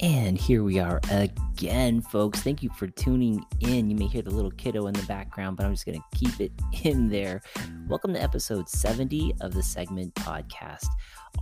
And here we are again, folks. Thank you for tuning in. You may hear the little kiddo in the background, but I'm just going to keep it in there. Welcome to episode 70 of the Segment Podcast.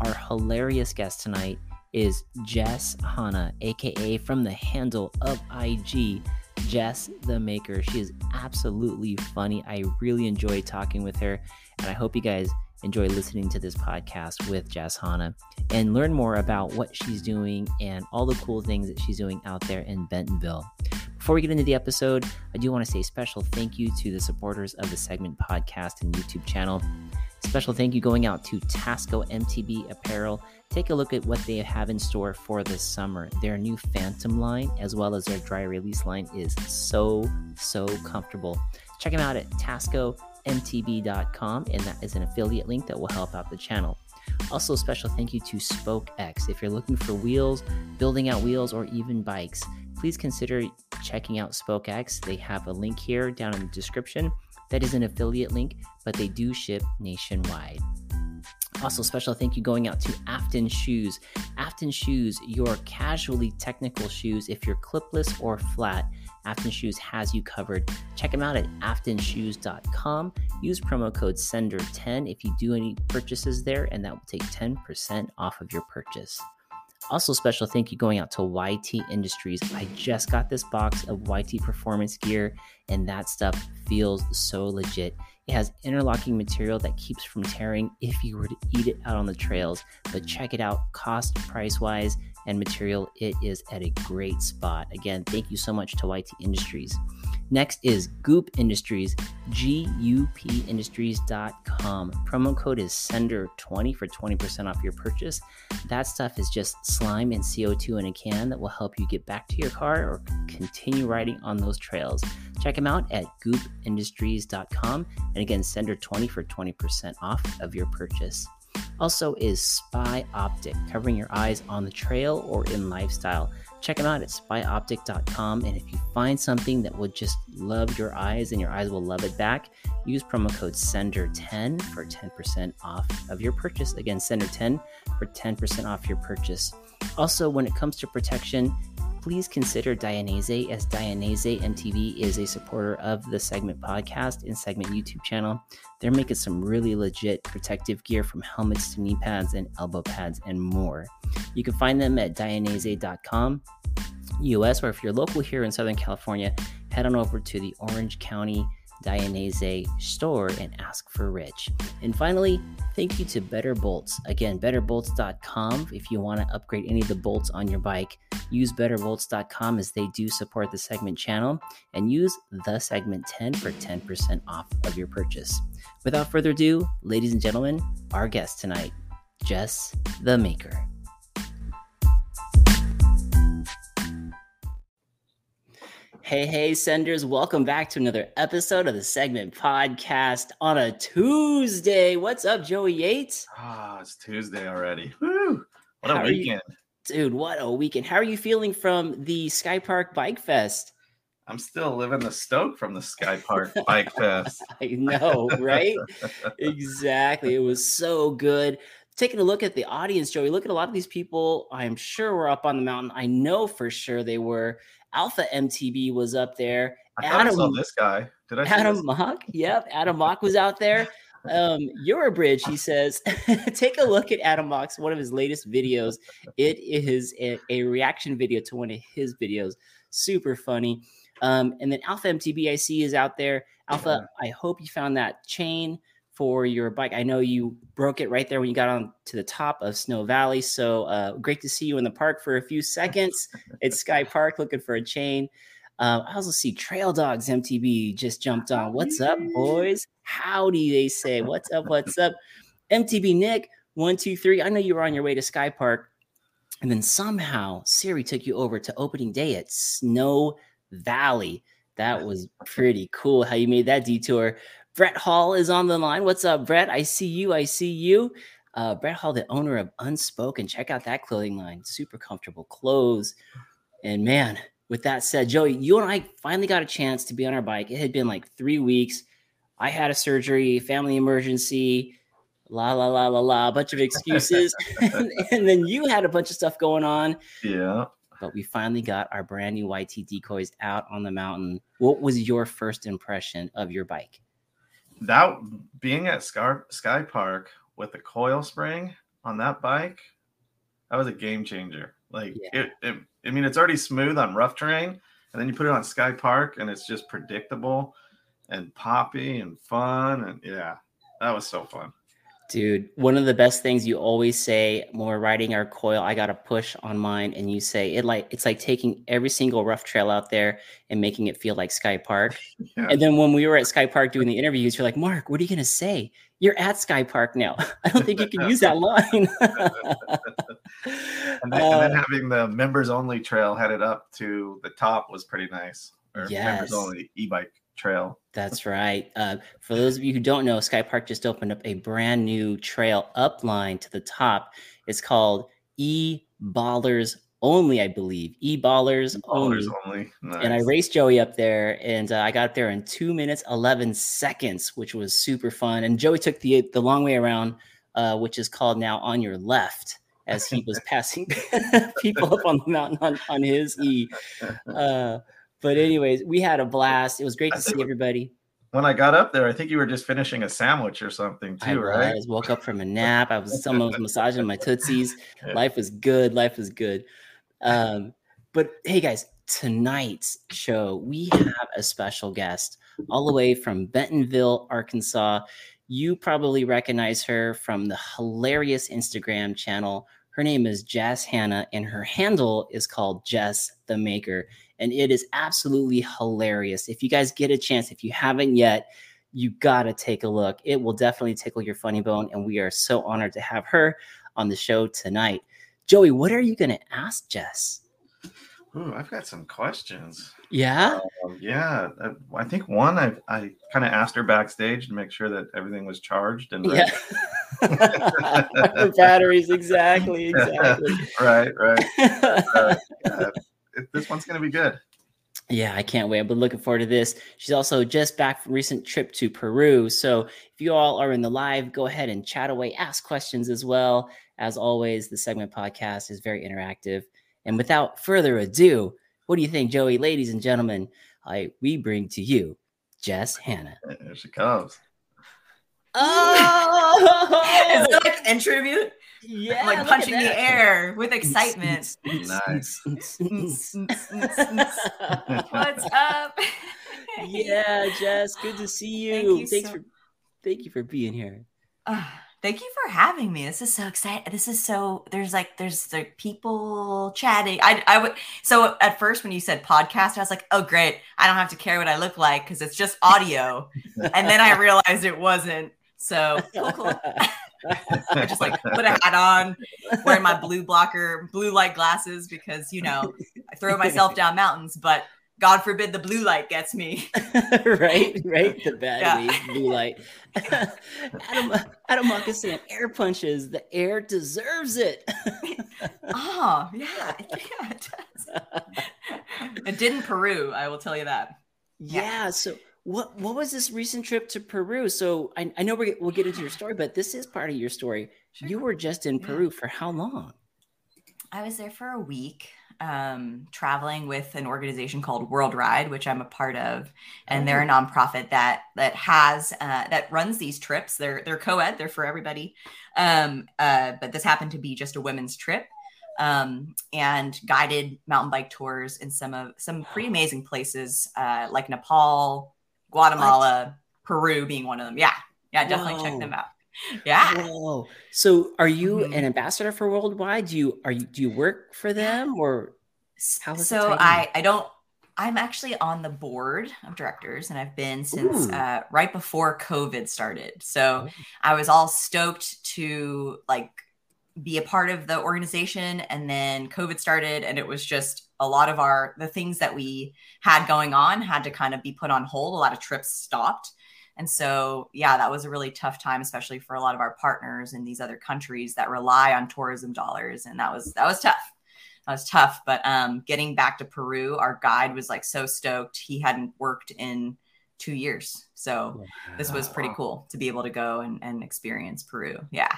Our hilarious guest tonight is Jess Hana, aka from the handle of IG, Jess the Maker. She is absolutely funny. I really enjoy talking with her, and I hope you guys enjoy listening to this podcast with Jess Hana and learn more about what she's doing and all the cool things that she's doing out there in Bentonville. Before we get into the episode, I do want to say special thank you to the supporters of the segment podcast and YouTube channel. Special thank you going out to Tasco MTB Apparel. Take a look at what they have in store for this summer. Their new Phantom line, as well as their dry release line, is so, so comfortable. Check them out at Tasco mtb.com, and that is an affiliate link that will help out the channel. Also, special thank you to SpokeX. If you're looking for wheels, building out wheels, or even bikes, please consider checking out SpokeX. They have a link here down in the description. That is an affiliate link, but they do ship nationwide. Also, special thank you going out to Afton Shoes. Afton Shoes, your casually technical shoes, if you're clipless or flat Afton Shoes has you covered. Check them out at aftonshoes.com. Use promo code SENDER10 if you do any purchases there, and that will take 10% off of your purchase. Also, special thank you going out to YT Industries. I just got this box of YT Performance gear, and that stuff feels so legit. It has interlocking material that keeps from tearing if you were to eat it out on the trails. But check it out, cost price wise and material, it is at a great spot. Again, thank you so much to YT Industries. Next is GUP Industries, G-U-P-Industries.com. Promo code is SENDER20 for 20% off your purchase. That stuff is just slime and CO2 in a can that will help you get back to your car or continue riding on those trails. Check them out at gupindustries.com. And again, SENDER20 for 20% off of your purchase. Also, is Spy Optic, covering your eyes on the trail or in lifestyle. Check them out at spyoptic.com. And if you find something that would just love your eyes and your eyes will love it back, use promo code SENDER10 for 10% off of your purchase. Again, SENDER10 for 10% off your purchase. Also, when it comes to protection, please consider Dainese as Dainese MTB is a supporter of the Segment podcast and Segment YouTube channel. They're making some really legit protective gear from helmets to knee pads and elbow pads and more. You can find them at dainese.com US, or if you're local here in Southern California, head on over to the Orange County Dainese store and ask for Rich. And finally, thank you to Better Bolts. Again, betterbolts.com. If you want to upgrade any of the bolts on your bike, use betterbolts.com as they do support the segment channel and use the segment 10 for 10% off of your purchase. Without further ado, ladies and gentlemen, our guest tonight, Jess the Maker. Hey, hey, senders, welcome back to another episode of the Segment Podcast on a Tuesday. What's up, Joey Yates? Ah, it's Tuesday already. Woo! What a How you- weekend. Dude, what a weekend. How are you feeling from the Sky Park Bike Fest? I'm still living the stoke from the Sky Park Bike Fest. I know, right? exactly. It was so good. Taking a look at the audience, Joey, look at a lot of these people. I'm sure were up on the mountain. I know for sure they were. Alpha MTB was up there. I thought I saw Adam- this guy. Did I see Adam? Mock. Yep. Adam Mock was out there. Um, Eurobridge, he says, take a look at Adam Mock's one of his latest videos. It is a, a reaction video to one of his videos. Super funny. Um, and then Alpha MTB I see is out there. Alpha, I hope you found that chain for your bike. I know you broke it right there when you got on to the top of Snow Valley. So uh, great to see you in the park for a few seconds. It's Sky Park looking for a chain. Uh, I also see Trail Dogs MTB just jumped on. What's up, boys? How do they say. What's up? What's up? MTB Nick, one, two, three. I know you were on your way to Sky Park. And then somehow Siri took you over to opening day at Snow Valley. That was pretty cool how you made that detour. Brett Hall is on the line. What's up, Brett? I see you. I see you. Uh, Brett Hall, the owner of Unspoken. Check out that clothing line. Super comfortable clothes. And man, with that said, Joey, you and I finally got a chance to be on our bike. It had been like three weeks. I had a surgery, family emergency, la la la la la, a bunch of excuses. and, and then you had a bunch of stuff going on. Yeah. But we finally got our brand new YT decoys out on the mountain. What was your first impression of your bike? That being at Sky, Sky Park with the coil spring on that bike, that was a game changer. Like Yeah. it, it, I mean, it's already smooth on rough terrain, and then you put it on Sky Park, and it's just predictable and poppy and fun, and yeah, that was so fun. Dude, one of the best things you always say when we're riding our coil, I got to push on mine, and you say it like it's like taking every single rough trail out there and making it feel like Sky Park. Yeah. And then when we were at Sky Park doing the interviews, you're like, Mark, what are you gonna say? You're at Sky Park now. I don't think you can use that line. And then, and then Uh, having the members only trail headed up to the top was pretty nice. Or members only e-bike trail. That's right. Uh, for those of you who don't know, Sky Park just opened up a brand new trail upline to the top. It's called E Ballers Only, I believe. E Ballers Only. Only. And I raced Joey up there, and uh, I got there in two minutes eleven seconds, which was super fun. And Joey took the the long way around, uh, which is called now on your left, as he was passing people up on the mountain on, on his E. Uh, but anyways, we had a blast. It was great I to see everybody. when I got up there, I think you were just finishing a sandwich or something I too, right? was woke up from a nap. I was someone was massaging my tootsies. Life was good. Life was good. Um, but hey guys, tonight's show we have a special guest all the way from Bentonville, Arkansas. You probably recognize her from the hilarious Instagram channel. Her name is Jess Hana, and her handle is called Jess the Maker. And it is absolutely hilarious. If you guys get a chance, if you haven't yet, you got to take a look. It will definitely tickle your funny bone. And we are so honored to have her on the show tonight. Joey, what are you going to ask Jess? Ooh, I've got some questions. Yeah. Um, yeah, I, I think one I I kind of asked her backstage to make sure that everything was charged and. Yeah. Batteries, exactly. Exactly. right, right. Uh, yeah, this one's gonna be good. Yeah, I can't wait. I've been looking forward to this. She's also just back from recent trip to Peru. So if you all are in the live, go ahead and chat away, ask questions as well. As always, the segment podcast is very interactive. And without further ado, what do you think, Joey? Ladies and gentlemen, I we bring to you Jess Hana. There she comes. Oh, Is it like an tribute? Yeah, I'm like punching the air with excitement. Nice. What's up? yeah, Jess, good to see Thank you. you Thanks so- for thank you for being here. Ah, thank you for having me. This is so exciting. This is so there's like there's like people chatting. I I would so at first when you said podcast, I was like, oh great, I don't have to care what I look like because it's just audio. and then I realized it wasn't. So cool, cool. I just like put a hat on, wearing my blue blocker, blue light glasses because you know I throw myself down mountains, but God forbid the blue light gets me. right, right. The bad Yeah. blue light. Adam, Adam saying air punches. The air deserves it. oh yeah, yeah, it does. it didn't Peru, I will tell you that. Yeah. yeah. So what what was this recent trip to Peru? So I, I know we, we'll get into your story, but this is part of your story. Sure. You were just in Peru for how long? I was there for a week um, traveling with an organization called World Ride, which I'm a part of, and they're a nonprofit that that has uh, that runs these trips. They're they're co-ed, they're for everybody, um, uh, but this happened to be just a women's trip, um, and guided mountain bike tours in some of some pretty amazing places uh, like Nepal, Guatemala, what? Peru being one of them. Yeah, yeah, definitely Whoa. check them out. Yeah. Whoa. So are you mm-hmm. an ambassador for World Ride? Do you are you do you work for them or how is so I I don't I'm actually on the board of directors and I've been since uh, right before COVID started. So oh. I was all stoked to like be a part of the organization and then COVID started and it was just a lot of our the things that we had going on had to kind of be put on hold. A lot of trips stopped. And so, yeah, that was a really tough time, especially for a lot of our partners in these other countries that rely on tourism dollars. And that was that was tough. That was tough. But um, getting back to Peru, our guide was like so stoked. He hadn't worked in two years, so this was pretty cool to be able to go and, and experience Peru. Yeah.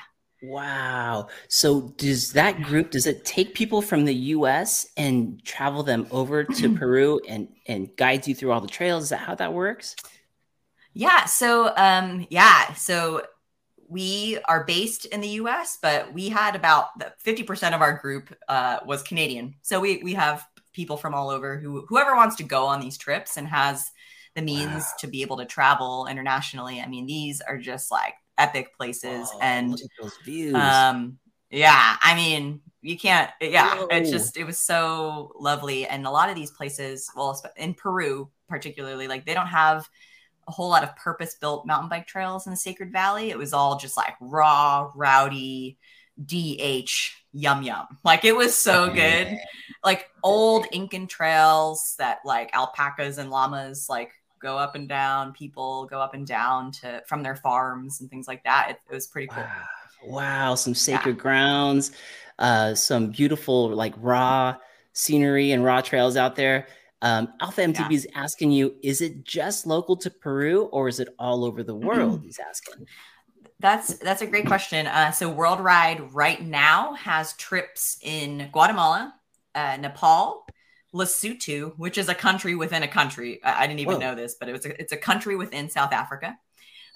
Wow. So does that group does it take people from the US and travel them over to Peru and and guide you through all the trails? Is that how that works? Yeah. So, um, yeah. So we are based in the U.S., but we had about fifty percent of our group uh, was Canadian. So we we have people from all over who whoever wants to go on these trips and has the means wow. to be able to travel internationally. I mean, these are just like epic places, Whoa, and um, yeah. I mean, you can't. Yeah, Whoa. it's just it was so lovely, and a lot of these places, well, in Peru particularly, like they don't have a whole lot of purpose built mountain bike trails in the Sacred Valley. It was all just like raw, rowdy, DH, yum yum. Like it was so good. Like old Incan trails that like alpacas and llamas like go up and down, people go up and down to from their farms and things like that. It, it was pretty cool. Wow. wow. Some sacred yeah. grounds, uh, some beautiful like raw scenery and raw trails out there. Um, Alpha MTB yeah. is asking you, is it just local to Peru or is it all over the world? He's asking. That's that's a great question. Uh, so World Ride right now has trips in Guatemala, uh, Nepal, Lesotho, which is a country within a country. I, I didn't even Whoa. know this, but it was a, it's a country within South Africa.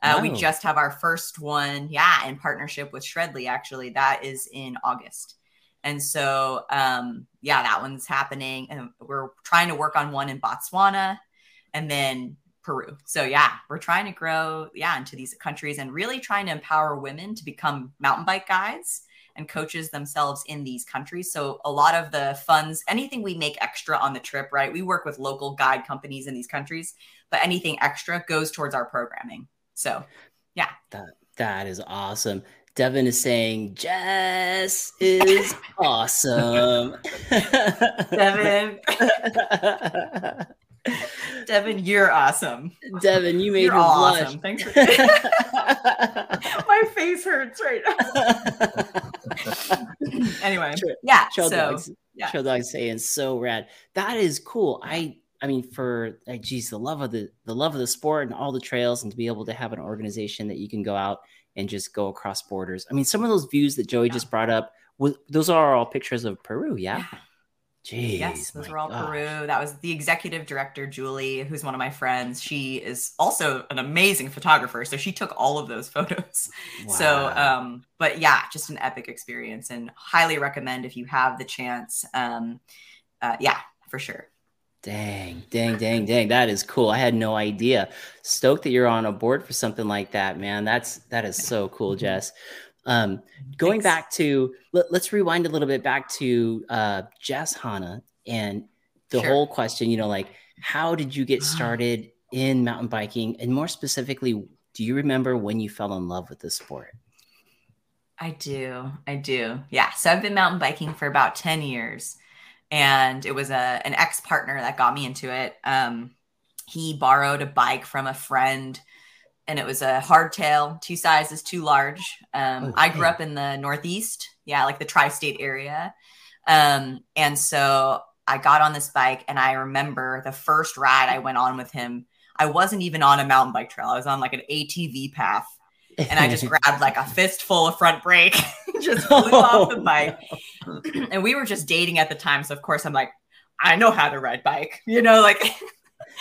Uh, We just have our first one, yeah, in partnership with Shredly. Actually, that is in August. And so, um, yeah, that one's happening. And we're trying to work on one in Botswana and then Peru. So, yeah, we're trying to grow, yeah, into these countries and really trying to empower women to become mountain bike guides and coaches themselves in these countries. So, a lot of the funds, anything we make extra on the trip, right? We work with local guide companies in these countries, but anything extra goes towards our programming. So, yeah. That, that is awesome. Devin is saying Jess is awesome. Devin. Devin, you're awesome. Devin, you made you're me blush. Awesome. Thanks for My face hurts right now. anyway, yeah. Trail so, dogs. Yeah. Trail dogs saying so rad. That is cool. I I mean, for like, geez, the love of the the love of the sport and all the trails, and to be able to have an organization that you can go out and just go across borders. I mean, some of those views that Joey yeah. just brought up, those are all pictures of Peru, yeah. yeah. Jeez, yes, those were all gosh. Peru. That was the executive director, Julie, who's one of my friends. She is also an amazing photographer. So she took all of those photos. Wow. So, um, but yeah, just an epic experience and highly recommend if you have the chance. Um, uh, yeah, for sure. Dang, dang, dang, dang. That is cool. I had no idea. Stoked that you're on a board for something like that, man. That's that is so cool, mm-hmm. Jess. Um, going Thanks. back to let, us rewind a little bit back to uh, Jess Hana and the sure. whole question, you know, like how did you get started in mountain biking? And more specifically, do you remember when you fell in love with the sport? I do. I do. Yeah. So I've been mountain biking for about 10 years and it was a an ex partner that got me into it. Um, he borrowed a bike from a friend, and it was a hardtail, two sizes too large. Um, okay. I grew up in the Northeast, yeah, like the tri-state area. Um, and so I got on this bike, and I remember the first ride I went on with him. I wasn't even on a mountain bike trail. I was on like an ATV path, and I just grabbed like a fistful of front brake, just flew off the bike. and we were just dating at the time, so of course I'm like, I know how to ride bike, you know, like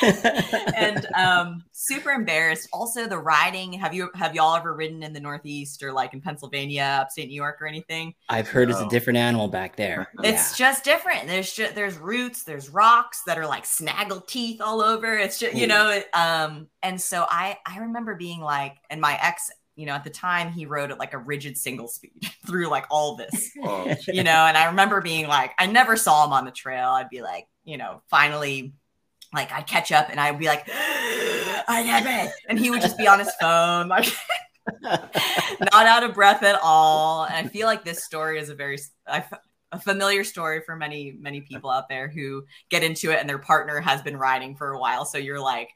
and um, super embarrassed. Also, the riding. Have you have y'all ever ridden in the Northeast or like in Pennsylvania, upstate New York, or anything? I've heard no. it's a different animal back there. It's yeah. just different. There's just there's roots, there's rocks that are like snaggle teeth all over. It's just you know, um, and so I I remember being like, and my ex you know, at the time he rode at like a rigid single speed through like all this, oh, you know, and I remember being like, I never saw him on the trail. I'd be like, you know, finally like I'd catch up and I'd be like, I did it. And he would just be on his phone, like not out of breath at all. And I feel like this story is a very a familiar story for many, many people out there who get into it and their partner has been riding for a while. So you're like,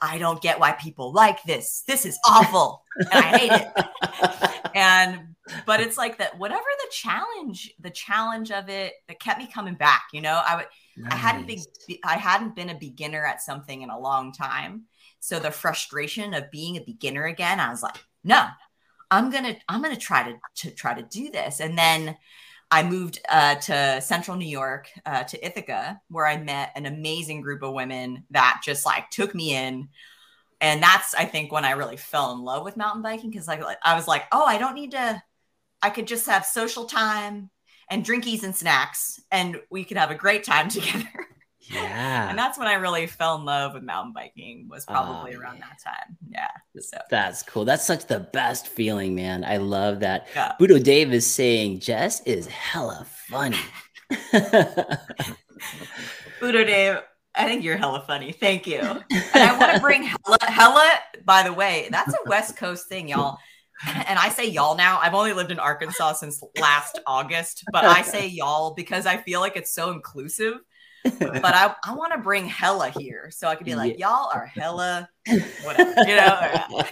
I don't get why people like this. This is awful. And I hate it. and but it's like that whatever the challenge, the challenge of it that kept me coming back, you know, I would Nice. I hadn't been I hadn't been a beginner at something in a long time. So the frustration of being a beginner again, I was like, no, I'm gonna I'm gonna try to to try to do this. And then I moved uh, to Central New York uh, to Ithaca, where I met an amazing group of women that just like took me in. And that's I think when I really fell in love with mountain biking because like I was like, oh, I don't need to. I could just have social time and drinkies and snacks, and we could have a great time together. Yeah. and that's when I really fell in love with mountain biking was probably oh, around that time. Yeah. So that's cool. That's such the best feeling, man. I love that. Yeah. Budo Dave is saying Jess is hella funny. Budo Dave, I think you're hella funny. Thank you. And I want to bring hella, hella, by the way, that's a West Coast thing, y'all and I say y'all now. I've only lived in Arkansas since last August, but I say y'all because I feel like it's so inclusive. But I, I want to bring hella here so I could be like, yeah. y'all are hella, whatever, you know.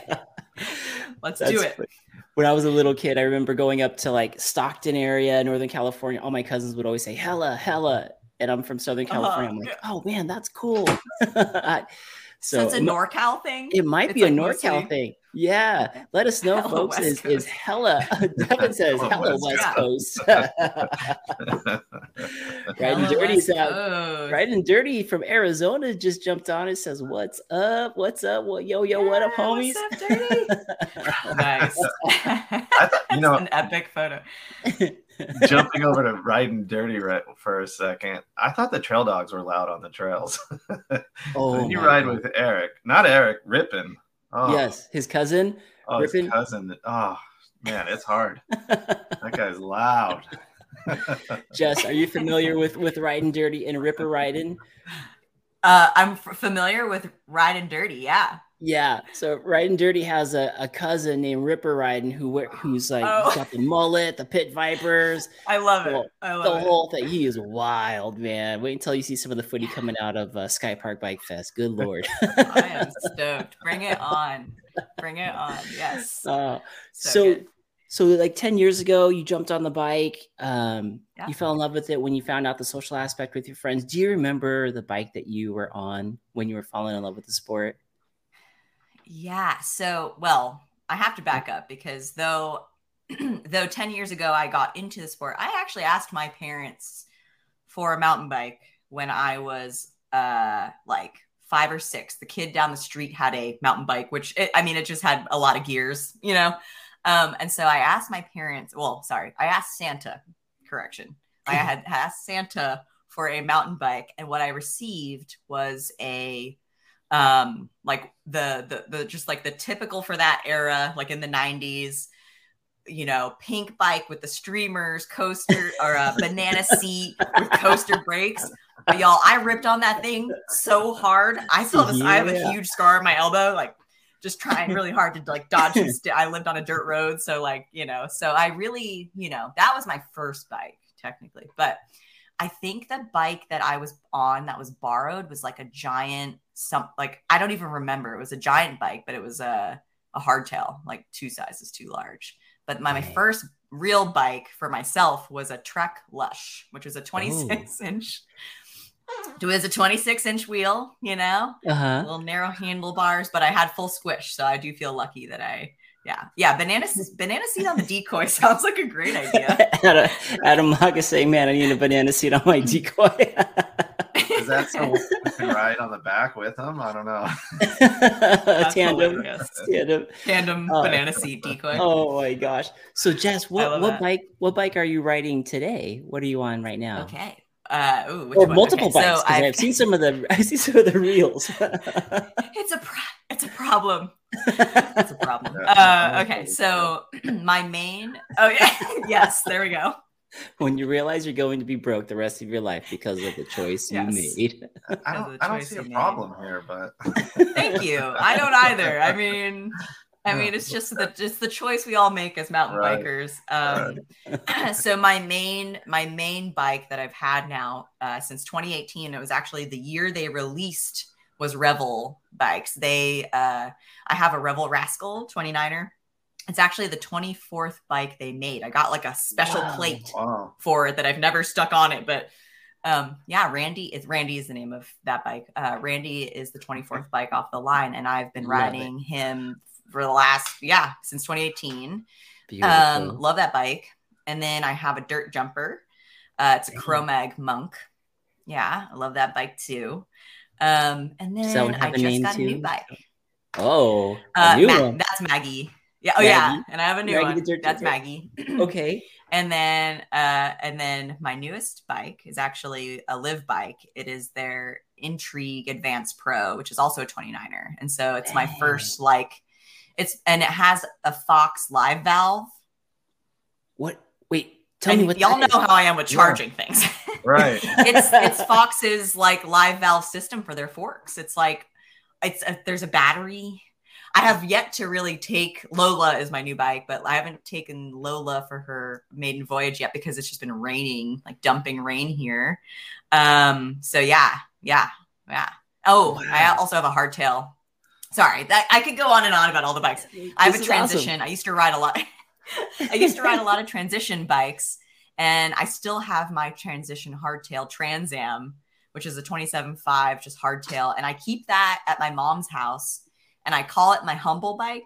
Let's That's do it. Funny. When I was a little kid, I remember going up to like Stockton area, Northern California. All my cousins would always say hella, hella, and I'm from Southern uh-huh. California. Uh-huh. I'm like, oh man, that's cool. so, so, it's a NorCal thing. It might it's be like a NorCal thing. Yeah, let us know, hella folks. Is, is hella Devin says hella, West, Coast. right and dirty's out. Right and dirty from Arizona just jumped on. It says, "What's up? What's up? What yo yo? Yeah, what up, homies?" What's up, dirty? nice. thought, you know, an epic photo. jumping over to riding dirty right for a second. I thought the trail dogs were loud on the trails. oh, you ride God. with Eric, not Eric Rippin. Oh. Yes, his cousin. Oh, Rippin. his cousin. Oh man, it's hard. that guy's loud. Jess, are you familiar with with Riding Dirty and Ripper Riding? Uh, I'm f- familiar with Riding Dirty. Yeah. Yeah. So Riding Dirty has a, a cousin named Ripper Riding who who's like oh. got the mullet, the pit vipers. I love it. I love the it. whole thing. He is wild, man. Wait until you see some of the footy coming out of uh, Sky Park Bike Fest. Good lord. I am stoked. Bring it on. Bring it on. Yes. Uh, so so, so, like 10 years ago, you jumped on the bike. Um, yeah. You fell in love with it when you found out the social aspect with your friends. Do you remember the bike that you were on when you were falling in love with the sport? Yeah. So, well, I have to back up because though though 10 years ago I got into the sport, I actually asked my parents for a mountain bike when I was uh like 5 or 6. The kid down the street had a mountain bike which it, I mean it just had a lot of gears, you know. Um and so I asked my parents, well, sorry, I asked Santa, correction. I had asked Santa for a mountain bike and what I received was a um like the, the the just like the typical for that era like in the 90s you know pink bike with the streamers coaster or a banana seat with coaster brakes. But y'all i ripped on that thing so hard. I saw this yeah. i have a huge scar on my elbow like just trying really hard to like dodge st- i lived on a dirt road so like you know so i really you know that was my first bike technically. But I think the bike that I was on that was borrowed was like a giant some like I don't even remember. It was a giant bike, but it was a a hardtail, like two sizes too large. But my, my first real bike for myself was a Trek Lush, which was a 26 inch. It was a 26 inch wheel, you know, Uh-huh. little narrow handlebars, but I had full squish, so I do feel lucky that I, yeah, yeah. Banana banana seat on the decoy sounds like a great idea. Adam, Maga saying, "Man, I need a banana seat on my decoy." Is that so you can ride on the back with them? I don't know. Tandem, hilarious. tandem. Tandem Oh. banana seat decoy. Oh my gosh! So Jess, what what that. bike what bike are you riding today? What are you on right now? Okay. Uh, ooh, Or one? multiple Okay, bikes? So 'cause I've, I've seen some of the I've seen some of the reels. it's a pro- it's a problem. That's It's a problem. Uh, okay, so my main. Oh yeah, yes. There we go. when you realize you're going to be broke the rest of your life because of the choice Yes. you made. I don't, I don't see a you made. problem here, but Thank you. I don't either. I mean, I mean, it's just the just the choice we all make as mountain Right. bikers. Um, so my main my main bike that I've had now uh, since 2018. It was actually the year they released was Revel bikes. They uh, I have a Revel Rascal 29er. It's actually the 24th bike they made. I got like a special Wow. plate wow. for it that I've never stuck on it. But um, yeah, Randy is Randy is the name of that bike. Uh, Randy is the 24th bike off the line, and I've been Love it. riding him for the last yeah since 2018. Beautiful. Um, love that bike. And then I have a dirt jumper. Uh, it's a Damn. Chromag Monk. Yeah, I love that bike too. Um, and Does that one then have I a just name got a new bike. oh, a Uh, new Ma- one. that's Maggie. Yeah. Oh yeah, and I have a new Maggie one. the dirt That's. Maggie. Okay. And then uh and then my newest bike is actually a Liv bike. It is their Intrigue Advanced Pro, which is also a 29er. And so it's my first like it's and it has a Fox live valve. What? Wait. Tell and me what. y'all know is. how I am with Yeah. charging things. Right. it's it's Fox's like live valve system for their forks. It's like it's a, there's a battery. I have yet to really take Lola is my new bike, but I haven't taken Lola for her maiden voyage yet because it's just been raining, like dumping rain here. Um, so yeah, yeah, yeah. Oh, I also have a hardtail. Sorry, that I could go on and on about all the bikes. I have This a is awesome. transition. I used to ride a lot. I used to ride a lot of transition bikes, and I still have my transition hardtail Trans Am, which is a 27.5, just hardtail. And I keep that at my mom's house, and I call it my humble bike.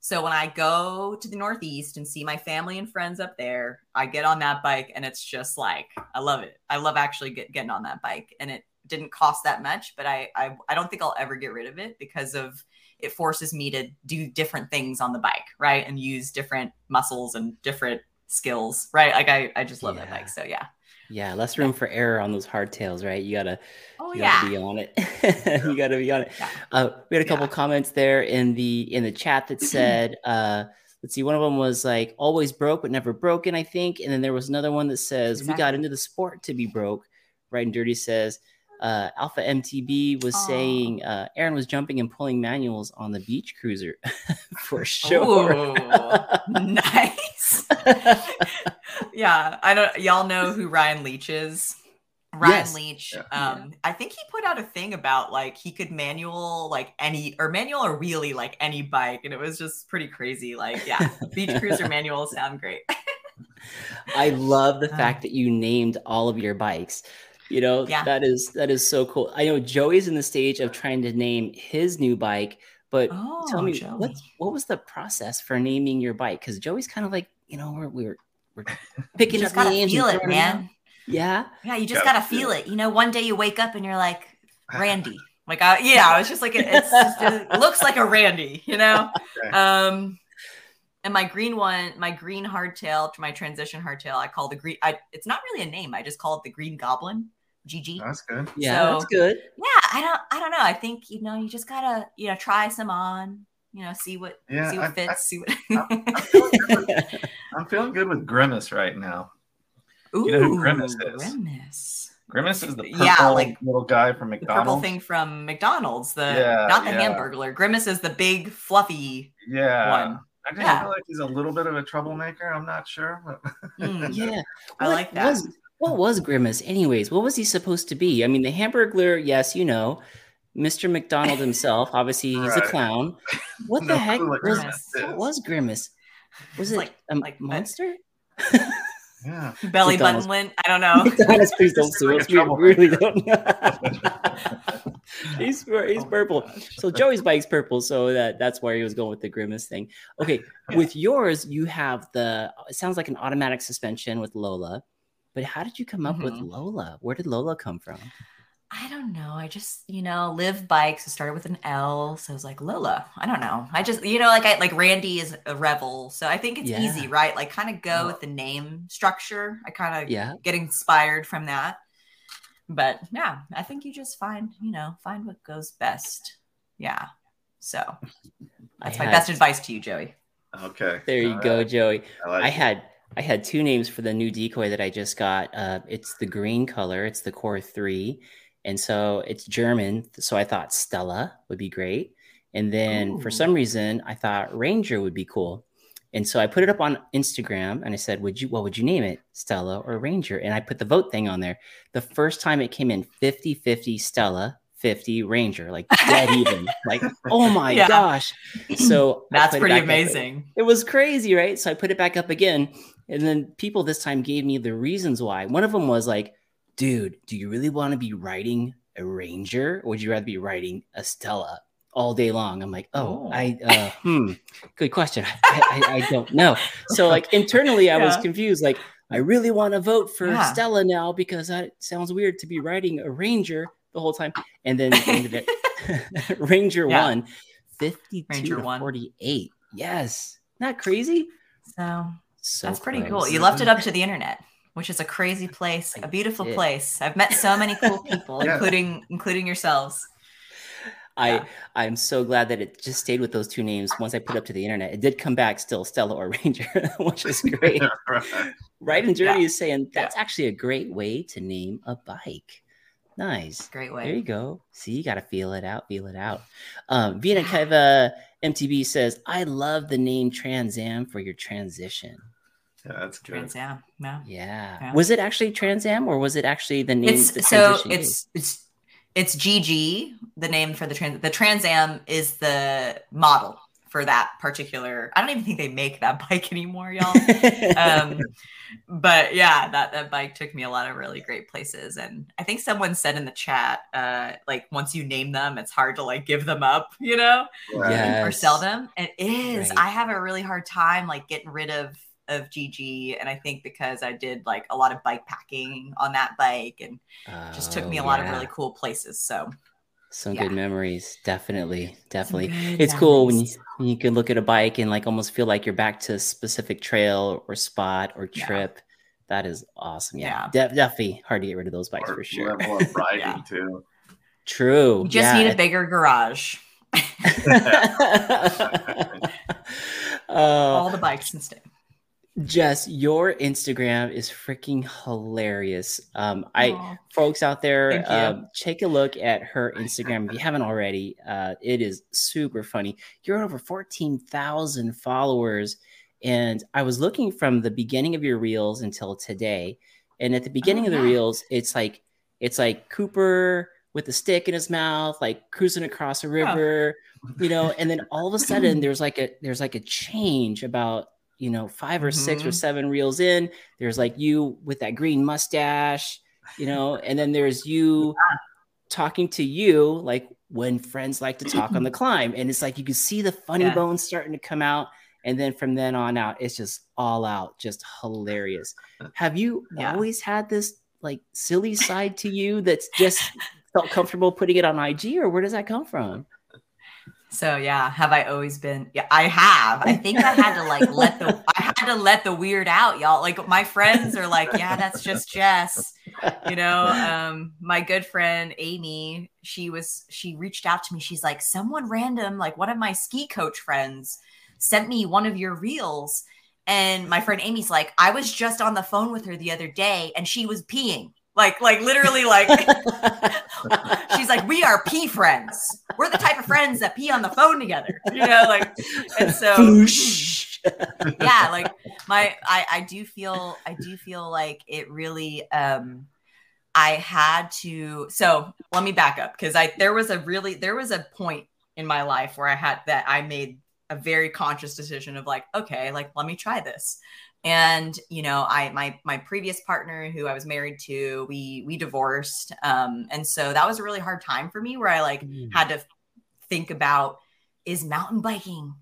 So when I go to the Northeast and see my family and friends up there, I get on that bike, and it's just like I love it. I love actually get, getting on that bike, and it didn't cost that much, but I, I I don't think I'll ever get rid of it because of it forces me to do different things on the bike, right? And use different muscles and different skills, right? Like I, I just love that bike. So yeah. Yeah, less room for error on those hardtails, right? You gotta, Oh you yeah. gotta be on it. you gotta be on it. Yeah. Uh, we had a couple Yeah. comments there in the in the chat that said, uh, let's see, one of them was like always broke but never broken, I think, and then there was another one that says we got into the sport to be broke. Right and dirty says. Uh, Alpha MTB was Aw. saying uh, Aaron was jumping and pulling manuals on the beach cruiser for sure. Nice. yeah, I don't. Y'all know who Ryan Leach is. Ryan Yes. Leach. Yeah. Um, I think he put out a thing about like he could manual like any or manual or wheelie like any bike, and it was just pretty crazy. Like, yeah, beach cruiser manuals sound great. I love the Uh. fact that you named all of your bikes. You know, Yeah. that is that is so cool. I know Joey's in the stage of trying to name his new bike, but Oh, tell me Joey. what what was the process for naming your bike? Because Joey's kind of like, you know, we're we're, we're picking You up just gotta names and feel it, throwing them out. man. Yeah. Yeah, you just Gotta gotta feel feel it. You know, one day you wake up and you're like Randy. Like, I, yeah, it's just like it, it's just, it looks like a Randy. You know. Um, and my green one, my green hardtail, my transition hardtail, I call the green. I it's not really a name. I just call it the Green Goblin. GG. That's good. Yeah, So- that's good. Yeah, I don't, I don't know. I think you know, you just gotta, you know, try some on. You know, see what, Yeah, see what I- fits. see what. I'm feeling good with Grimace right now. Ooh, You know who Grimace is? Grimace. Grimace is the purple Yeah, like little guy from the purple thing from McDonald's, the Yeah, not the yeah. Hamburglar. Grimace is the big fluffy Yeah. one. I just Yeah. feel like he's a little bit of a troublemaker. I'm not sure. But Mm. yeah. I What like that. Was, what was Grimace, anyways? What was he supposed to be? I mean, the Hamburglar, yes, you know, Mr. McDonald himself. Obviously, he's a clown. What the heck clue what was Grimace what is. was Grimace? Was it Like- a like monster? Yeah. Belly McDonald's. button lint. I don't know. McDonald's, please don't sue us. We really don't know. he's he's Oh purple. So Joey's bike's purple, so that that's why he was going with the grimace thing. Okay, with yours, you have the. It sounds like an automatic suspension with Lola, but how did you come up with Mhm. Lola? Where did Lola come from? I don't know. I just, you know, Liv bikes. It started with an L, so I was like Lola. I don't know. I just, you know, like I like Randy is a rebel, so I think it's Yeah. easy, right? Like kind of go with the name structure. I kind of Yeah, get inspired from that. But yeah, I think you just find, you know, find what goes best. Yeah. So that's I my had- best advice to you, Joey. Okay. There you All go, right. Joey. I, like I had I had two names for the new decoy that I just got. Uh, it's the green color. It's the Core Three, and so it's German. So I thought Stella would be great. And then for some reason, I thought Ranger would be cool. And so I put it up on Instagram and I said, "Would you? What would you name it? Stella or Ranger?" And I put the vote thing on there. The first time it came in 50-50 Stella, 50 Ranger, like dead even. Like, oh my Yeah. gosh! So That's pretty back up. amazing. It was crazy, right? So I put it back up again. And then people this time gave me the reasons why. One of them was like, dude, do you really want to be writing a Ranger? Or would you rather be writing a Stella all day long? I'm like, oh, Oh. I, uh, hmm, good question. I, I, I don't know. So, like, internally, I was confused. Like, I really want to vote for Yeah. Stella now because that sounds weird to be writing a Ranger the whole time. And then Ranger Yeah. won 52 Ranger to won. 48. Yes. Not crazy? So So that's pretty close. cool. You left it up to the internet, which is a crazy place, a beautiful did. place. I've met so many cool people, Yeah. including including yourselves. I Yeah. I'm so glad that it just stayed with those two names. Once I put up to the internet, it did come back still Stella or Ranger, which is great. Right. right and Journey Yeah. is saying Yeah. that's actually a great way to name a bike. Nice. Great way. There you go. See, you got to feel it out, feel it out. Um, Vina Keva MTB says, I love the name Trans Am for your transition. Yeah, that's good. Trans Am. Yeah. Yeah. Yeah. Was it actually Trans Am or was it actually the name? the so it's it's it's GG, the name for the trans the Trans Am is the model for that particular. I don't even think they make that bike anymore, y'all. um but yeah that that bike took me a lot of really great places and i think someone said in the chat uh like once you name them it's hard to like give them up you know Right. Yeah. or sell Yes. them it is Right. i have a really hard time like getting rid of of gg and i think because i did like a lot of bike packing on that bike and just took me a Oh, lot of really cool places so Some Yeah. good memories. Definitely. Definitely. good It's cool when you, when you can look at a bike and like almost feel like you're back to a specific trail or spot or Yeah. trip. That is awesome. Yeah. Yeah. De- definitely hard to get rid of those bikes Or for sure. level of riding Yeah. too. True. you just yeah. need a bigger garage all uh, the bikes can stay Jess, your Instagram is freaking hilarious. Um, I Aw. folks out there, um, take a look at her Instagram if you haven't already. Uh, it is super funny. You're over 14,000 followers. And I was looking from the beginning of your reels until today. And at the beginning Oh, of the yeah. reels, it's like it's like Cooper with a stick in his mouth, like cruising across a river, you know, and then all of a sudden there's like a there's like a change about you know five or six or Mhm. seven reels in there's like you with that green mustache you know and then there's you talking to you like when friends like to talk on the climb and it's like you can see the funny Yeah. bones starting to come out and then from then on out it's just all out just hilarious have you Yeah. always had this like silly side to you that's just felt comfortable putting it on ig or where does that come from So yeah, have I always been? Yeah, I have. I think I had to like let the I had to let the weird out, y'all. Like my friends are like, yeah, that's just Jess. You know, um, my good friend Amy, she was she reached out to me. She's like, someone random, like one of my ski coach friends, sent me one of your reels. And my friend Amy's like, I was just on the phone with her the other day and she was peeing. Like, like literally, like she's like, we are pee friends. We're the type of friends that pee on the phone together, you know, like, and so yeah, like my, I, I do feel, I do feel like it really, um, I had to, so let me back up because I, there was a really, there was a point in my life where I had that I made a very conscious decision of like, okay, like, let me try this. And you know i my my previous partner who i was married to we we divorced um and so that was a really hard time for me where i like Mm. had to think about is mountain biking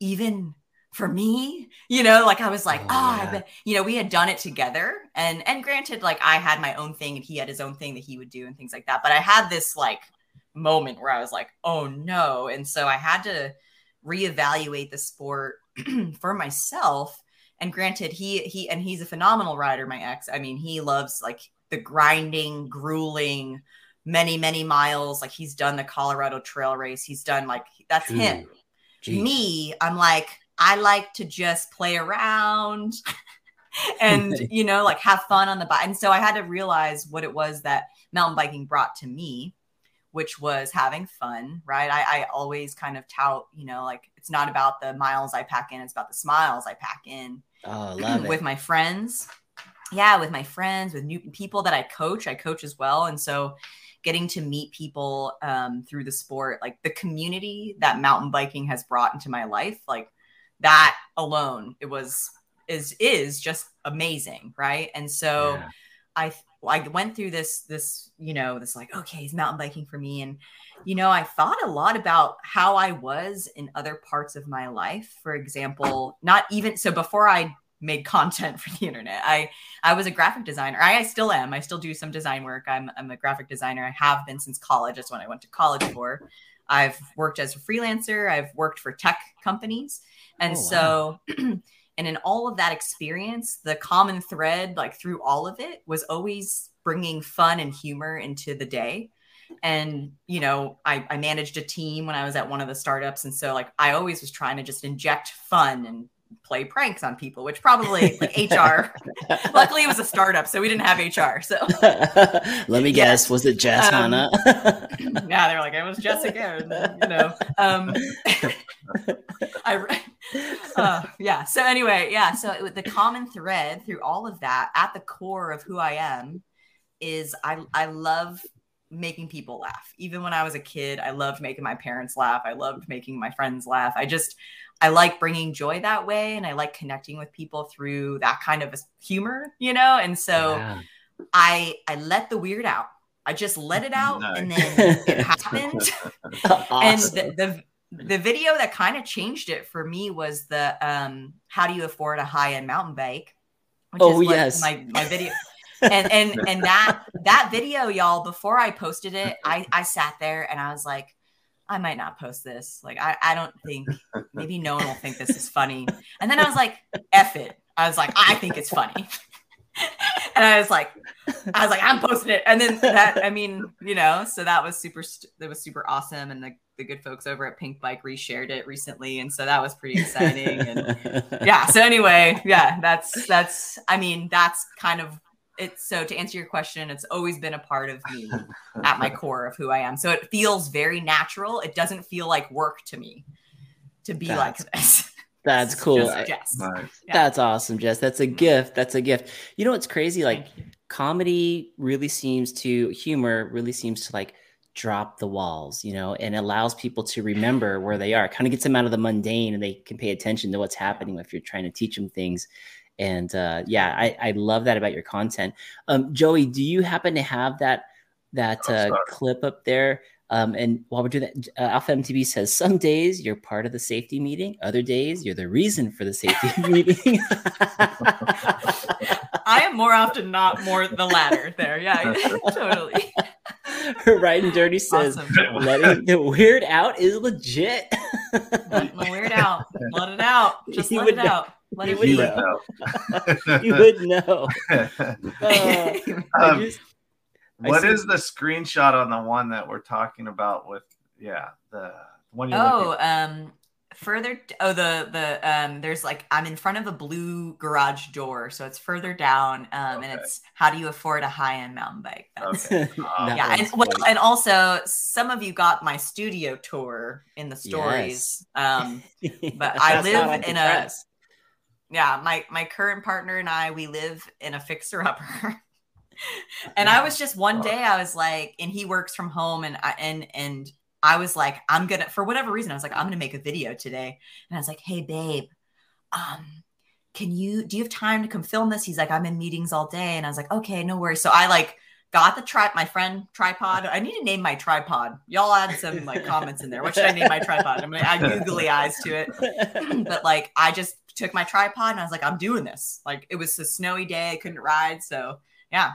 even for me? You know like i was like Oh, oh, yeah. You know we had done it together. And and granted like i had my own thing and he had his own thing that he would do and things like that. But i had this like moment where i was like oh no. And so i had to reevaluate the sport for myself and granted he he and he's a phenomenal rider my ex. I mean he loves like the grinding grueling many many miles. Like he's done the colorado trail race. He's done like that's him. Jeez. me i'm like i like to just play around and you know like have fun on the bike. And so i had to realize what it was that mountain biking brought to me which was having fun right? I, I always kind of tout you know like it's not about the miles i pack in it's about the smiles i pack in Oh, love it. with my friends. Yeah, with my friends, with new people that I coach. I coach as well. And so getting to meet people um, through the sport, like the community that mountain biking has brought into my life, like that alone, it was is is just amazing, right? And so Yeah. I I went through this this you know this like okay is mountain biking for me. And you know I thought a lot about how I was in other parts of my life. For example not even so before I made content for the internet I I was a graphic designer. I, I still am. I still do some design work. I'm I'm a graphic designer. I have been since college. That's what I went to college for. I've worked as a freelancer. I've worked for tech companies. And Oh, so and in all of that experience the common thread like through all of it was always bringing fun and humor into the day. And you know I, I managed a team when i was at one of the startups. And so like i always was trying to just inject fun and play pranks on people which probably like hr luckily it was a startup so we didn't have hr so Let me Yeah. guess. Was it Jess, Um, Hana? yeah they're like it was jessica then, you know um i uh, yeah. So anyway, yeah. So it, the common thread through all of that, at the core of who I am, is I I love making people laugh. Even when I was a kid, I loved making my parents laugh. I loved making my friends laugh. I just I like bringing joy that way, and I like connecting with people through that kind of humor, you know. And so Yeah. I I let the weird out. I just let it out, and then it happened and the, the the video that kind of changed it for me was the um how do you afford a high-end mountain bike which Oh, what yes. my my video and and and that that video y'all before i posted it i i sat there and i was like i might not post this. Like i i don't think maybe no one will think this is funny. And then i was like F it. I was like i think it's funny. And i was like i was like i'm posting it. And then that i mean you know so that was super that was super awesome. And the, the good folks over at Pinkbike reshared it recently. And so that was pretty exciting. And yeah so anyway yeah that's that's i mean that's kind of it so to answer your question it's always been a part of me at my core of who i am so it feels very natural it doesn't feel like work to me to be like this That's It's cool. just I- Jess. Nice. Yeah. That's awesome, Jess. That's a mm-hmm. gift. That's a gift. You know what's crazy? Like comedy really seems to humor really seems to like drop the walls, you know, and allows people to remember where they are. Kind of gets them out of the mundane and they can pay attention to what's happening if you're trying to teach them things. And uh, yeah, I, I love that about your content. Um, Joey, do you happen to have that that uh, clip up there? Um, and while we're doing that, uh, Alpha MTB says some days you're part of the safety meeting, other days you're the reason for the safety meeting. I am more often not more the latter there. Yeah, totally. Right and dirty says Awesome. letting the weird out is legit. Let my weird out. Let it out. Just You let would it know. out. Let You it would be. know. you would know. Uh, Um, just- I what see- is the screenshot on the one that we're talking about with yeah the one you're Oh, looking um, further. Oh, the the um. There's like I'm in front of a blue garage door, so it's further down. Um, Okay. and it's how do you afford a high end mountain bike? That's, Okay. That Yeah, and well, and also some of you got my studio tour in the stories. Um, but I live in a- yeah, my my current partner and I we live in a fixer upper. and I was just one day I was like, and he works from home, and I and and I was like, I'm gonna for whatever reason I was like, I'm gonna make a video today, and I was like, hey babe, um, can you do you have time to come film this? He's like, I'm in meetings all day. And I was like, okay, no worries. So I like got the tri my friend tripod. I need to name my tripod. Y'all add some like comments in there. What should I name my tripod? I'm gonna add googly eyes to it. but like I just took my tripod and I was like, I'm doing this. Like it was a snowy day, I couldn't ride. So yeah.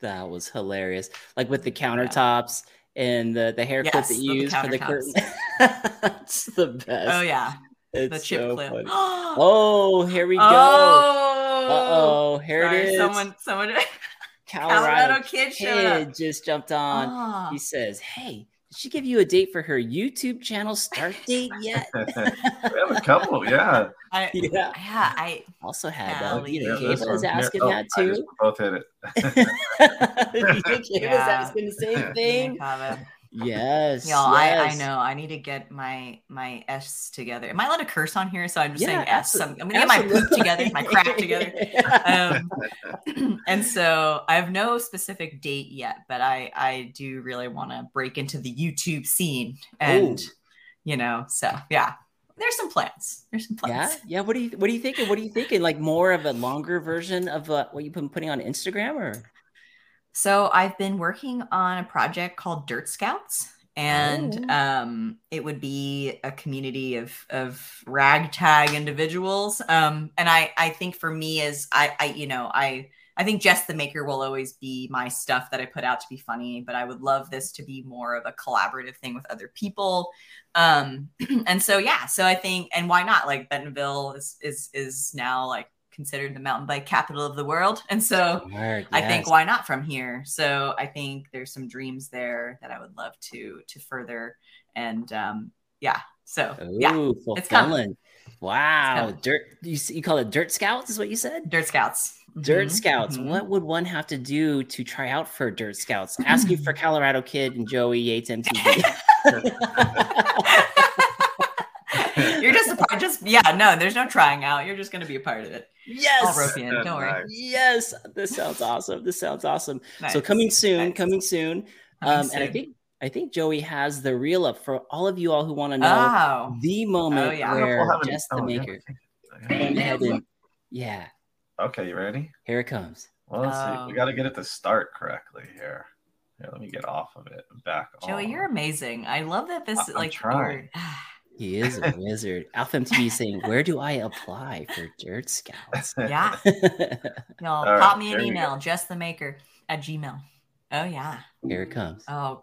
That was hilarious. Like with the countertops yeah. And the, the hair clip that you use for the curtain. That's the best. Oh yeah. It's the chip so clip. oh, here we go. Oh, oh, here Sorry, it is. Someone, someone. Colorado, Colorado kid, kid just jumped on. Oh. He says, "Hey, she give you a date for her YouTube channel start date yet?" we have a couple, yeah. I, yeah, yeah. I also had uh, you know, yeah, was asking oh, that too. both hit it. you think yeah. was asking the same thing? Yes. Y'all, yes. I, I know. I need to get my my S together. Am I allowed to curse on here? So I'm just yeah, saying S. I'm, gonna get my poop together, my crap together. Um, and so I have no specific date yet, but I I do really want to break into the YouTube scene, and Ooh. you know, so yeah. There's some plans. There's some plans. Yeah, yeah. What do you What are you thinking? What are you thinking? Like more of a longer version of uh, what you've been putting on Instagram, or so I've been working on a project called Dirt Scouts, and oh. um, it would be a community of of ragtag individuals. Um, and I I think for me is I I you know I I think Jess the Maker will always be my stuff that I put out to be funny, but I would love this to be more of a collaborative thing with other people. Um, and so yeah, so I think and why not? Like Bentonville is is is now like considered the mountain bike capital of the world. And so yes. I think why not from here? So I think there's some dreams there that I would love to to further. And um, yeah, so Ooh, yeah, it's coming. Wow, it's dirt. You, you call it Dirt Scouts? Is what you said? Dirt Scouts. Dirt mm-hmm. Scouts. Mm-hmm. What would one have to do to try out for Dirt Scouts? Ask you for Colorado Kid and Joey Yates MTB. You're just a part. Just yeah, no. There's no trying out. You're just going to be a part of it. Yes. I'll rope you in. Don't worry. Yes. This sounds awesome. This sounds awesome. Nice. So coming soon. Nice. Coming soon. Coming um, soon. And I think I think Joey has the reel up for all of you all who want to know oh. the moment oh, yeah. where Jess the oh, Maker yeah. yeah. Okay, you ready? Here it comes. Well, let's see. We got to get it to start correctly here. Here, let me get off of it. Back. Joey, on. you're amazing. I love that this I'm like. Trying. He is a wizard. Alpha MTB saying, "Where do I apply for Dirt Scouts?" Yeah, y'all All pop right, me an email, Jess the Maker at Gmail. Oh yeah. Here it comes. Oh.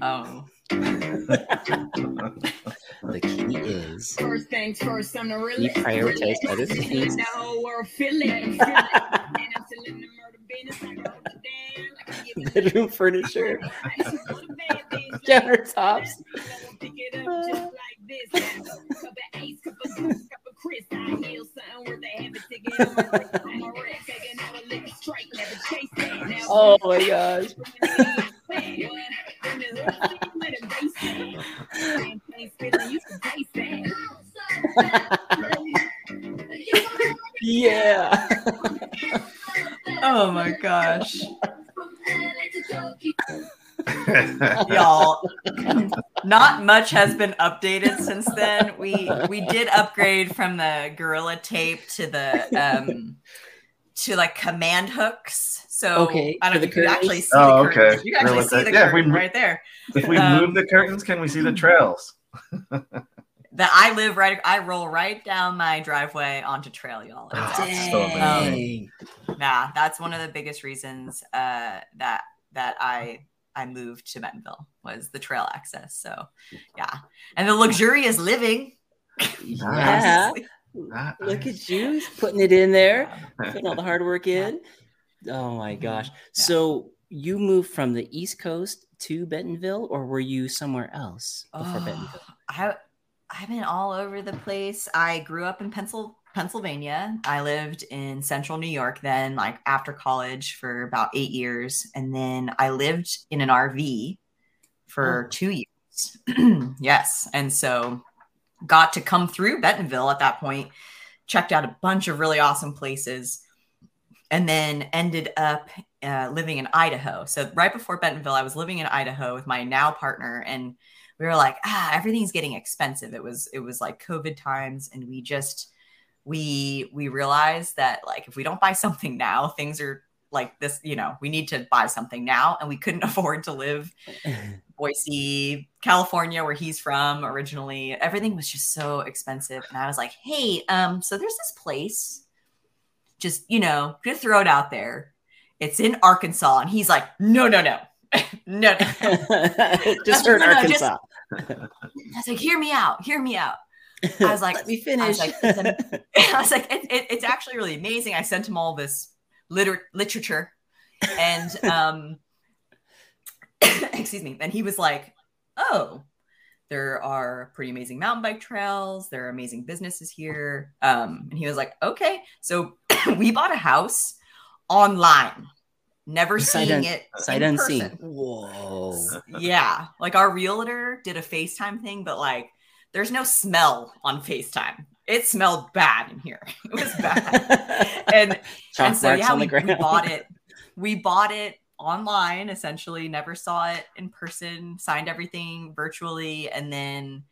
Oh. the key is first things first. I'm the real. You prioritize other things. The whole world feel it. Bedroom furniture, countertops. oh my gosh. Yeah. oh my gosh. y'all not much has been updated since then we we did upgrade from the gorilla tape to the um to like command hooks so okay i don't know if you can actually see oh, the curtains. okay you can actually see the yeah, curtain right there if we um, move the curtains can we see the trails that I live right. I roll right down my driveway onto trail, y'all. Dang. Um, nah, that's one of the biggest reasons uh, that that I I moved to Bentonville was the trail access. So yeah, and the luxurious living. Yeah. Look at you putting it in there, putting all the hard work in. Oh my mm-hmm. gosh. Yeah. So you moved from the East Coast to Bentonville, or were you somewhere else before oh, Bentonville? I I've been all over the place. I grew up in Pencil, Pennsylvania. I lived in central New York then, like after college for about eight years. And then I lived in an RV for oh. two years. yes. And so got to come through Bentonville at that point, checked out a bunch of really awesome places, and then ended up uh, living in Idaho. So right before Bentonville, I was living in Idaho with my now partner. And we were like, ah, everything's getting expensive. It was it was like COVID times, and we just we we realized that like if we don't buy something now, things are like this, you know, we need to buy something now and we couldn't afford to live Boise, California, where he's from originally. Everything was just so expensive. And I was like, hey, um, so there's this place, just, you know, just throw it out there. It's in Arkansas. And he's like, no, no, no. no, no. just heard No, no, just- Arkansas. I was like, hear me out, hear me out. I was like, let me I finish. was like, it's, an- I was like, it, it, it's actually really amazing. I sent him all this liter- literature, and um, excuse me, and he was like, "Oh, there are pretty amazing mountain bike trails. There are amazing businesses here." Um, and he was like, "Okay." So we bought a house online, never Sight seeing it Sight unseen. person Whoa. yeah like our realtor did a facetime thing but like there's no smell on facetime it smelled bad in here it was bad and Chalk and so yeah on the we, we bought it we bought it online essentially never saw it in person signed everything virtually and then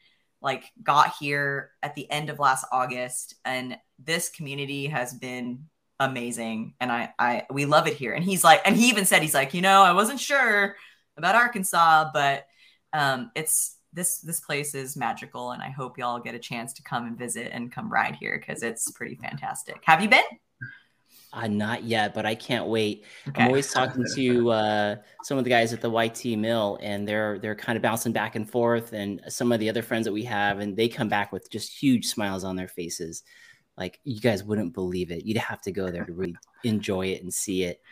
like got here at the end of last august and this community has been amazing and i i we love it here. And he's like and he even said he's like you know i wasn't sure about arkansas but um it's this this place is magical and i hope y'all get a chance to come and visit and come ride here because it's pretty fantastic. Have you been Uh, not yet, but I can't wait. okay I'm always talking to uh, some of the guys at the YT Mill, and they're they're kind of bouncing back and forth. And some of the other friends that we have, and they come back with just huge smiles on their faces. Like you guys wouldn't believe it. You'd have to go there to really enjoy it and see it.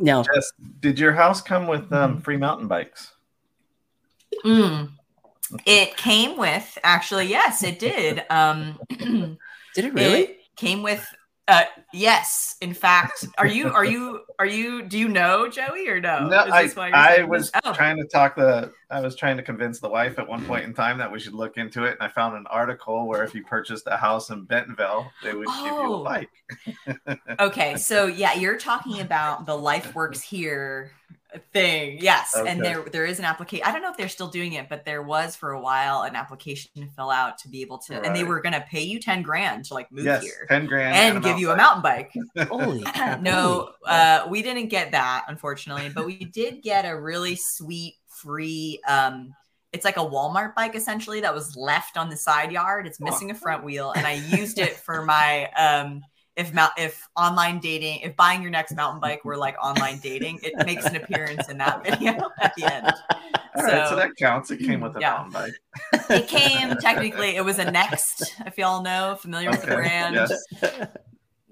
Now, Jess, did your house come with um, Mm-hmm. free mountain bikes? Mm. It came with actually, yes, it did. Um, did it really? It came with uh yes. In fact, are you are you are you do you know Joey or no? No, I, this why you're I was? Oh. trying to talk the I was trying to convince the wife at one point in time that we should look into it, and I found an article where if you purchased a house in Bentonville, they would give you Oh. a bike. Okay, so yeah, you're talking about the Life Works Here thing. Yes, and there there is an application. I don't know if they're still doing it, but there was for a while an application to fill out to be able to, and they were going to pay you ten grand to like move yes, here ten grand and give you a mountain bike. Holy no, uh, we didn't get that, unfortunately, but we did get a really sweet free. Um, it's like a Walmart bike essentially that was left on the side yard. It's missing a front wheel, and I used it for my um. If mou- if online dating, if buying your next mountain bike were like online dating, it makes an appearance in that video at the end. All right, so So- that counts. It came with a Yeah. mountain bike. It came technically, it was a Next. If y'all know, familiar with the brand, yes.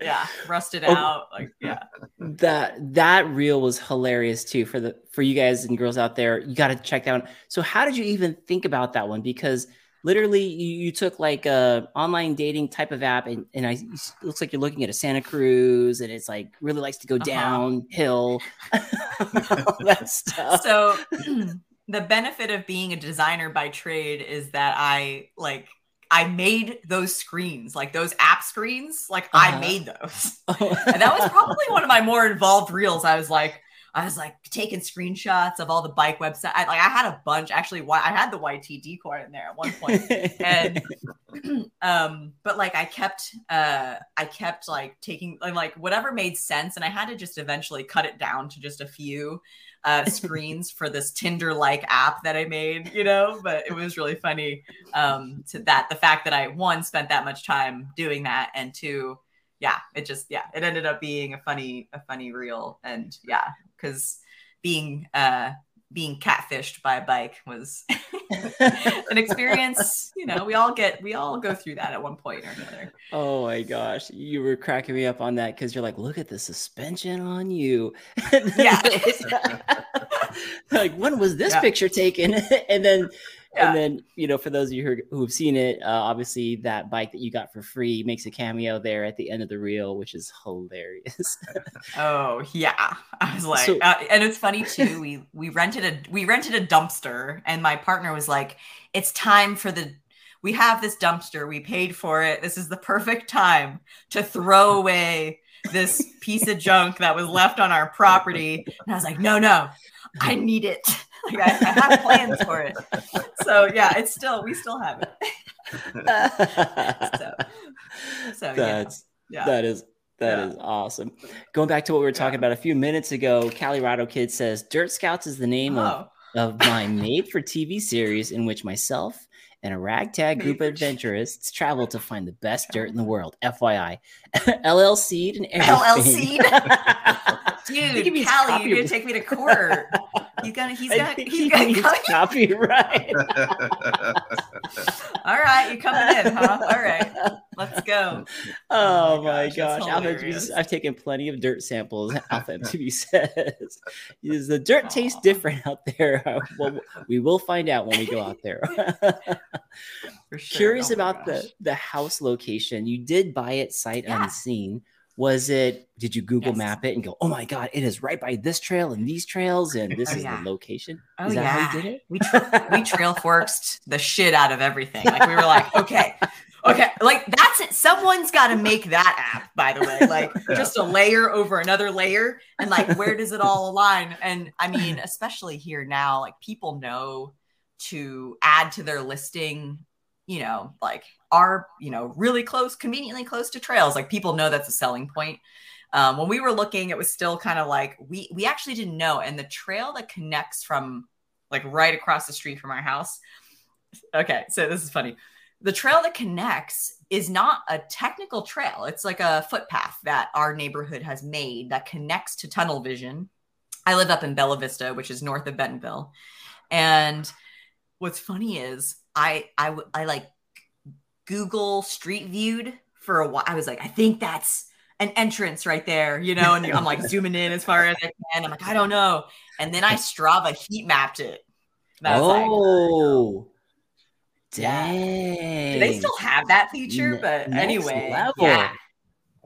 yeah, rusted Oh. out, like yeah. that that reel was hilarious too for the for you guys and girls out there you got to check that out so how did you even think about that one because literally you, you took like a online dating type of app and, and i it looks like you're looking at a santa cruz and it's like really likes to go Uh-huh. downhill that stuff so the benefit of being a designer by trade is that I like I made those screens, like those app screens, like Uh-huh. I made those. And that was probably one of my more involved reels. I was like, I was like taking screenshots of all the bike websites. I, like I had a bunch actually. I had the YT decoy in there at one and um but like i kept uh i kept like taking like whatever made sense and i had to just eventually cut it down to just a few uh screens for this tinder like app that i made you know but it was really funny um to that the fact that i one spent that much time doing that and two yeah it just yeah it ended up being a funny a funny reel and yeah because being uh being catfished by a bike was an experience you know we all get we all go through that at one point or another Oh my gosh, you were cracking me up on that because you're like, look at the suspension on you. Yeah. like, when was this Yeah. picture taken? and then, Yeah. and then, you know, for those of you who, who have seen it, uh, obviously that bike that you got for free makes a cameo there at the end of the reel, which is hilarious. oh yeah. I was like So- uh, and it's funny too we we rented a we rented a dumpster and my partner was like it's time for the we have this dumpster. We paid for it. This is the perfect time to throw away this piece of junk that was left on our property. And i was like no no i need it like I, I have plans for it so yeah it's still we still have it so, so That's yeah. that is that Yeah. is awesome. Going back to what we were talking Yeah. about a few minutes ago, Colorado Kid says Dirt Scouts is the name of, Oh, of my made for TV series in which myself and a ragtag group of adventurists travel to find the best dirt in the world. FYI, LLC and everything. dude, me his Callie, you're gonna take me to court. He's gonna, he's gonna, he's he gonna come. copyright. All right, you're coming in, huh? All right, let's go. Oh Oh my gosh, gosh. Alpha. MTB, I've taken plenty of dirt samples. Alpha MTB says, Does the dirt taste different out there? well, we will find out when we go out there. For sure. Curious Oh about the, the house location. You did buy it sight Yeah. unseen. Was it, did you Google Yes. map it and go, oh my God, it is right by this trail and these trails and this oh, oh, is yeah. the location? Oh yeah, how you did it? we tra- we trail forked the shit out of everything. Like we were like, okay, okay, like that's it. Someone's got to make that app, by the way. Like just a layer over another layer, and like where does it all align? And I mean, especially here now, like people know to add to their listing. You know, like are you know really close, conveniently close to trails. Like people know that's a selling point. Um, when we were looking, it was still kind of like we we actually didn't know. And the trail that connects from like right across the street from our house. Okay, so this is funny. The trail that connects is not a technical trail. It's like a footpath that our neighborhood has made that connects to tunnel vision. I live up in Bella Vista, which is north of Bentonville. And what's funny is I I I like Google Street Viewed for a while. I was like, I think that's an entrance right there, you know, and I'm like zooming in as far as I can. I'm like, I don't know. And then I Strava heat mapped it. Was like, Oh, dang. do they still have that feature? But anyway, level. yeah,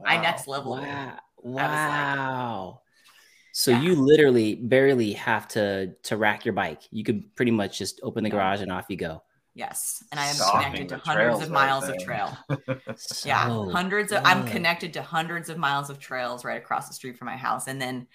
I next level. Wow. like- Wow. so Yeah. you literally barely have to to rack your bike. You could pretty much just open the garage and off you go. Yes, and I am Stalking connected to hundreds of miles of trail. So yeah, oh, hundreds of. I'm connected to hundreds of miles of trails right across the street from my house, and then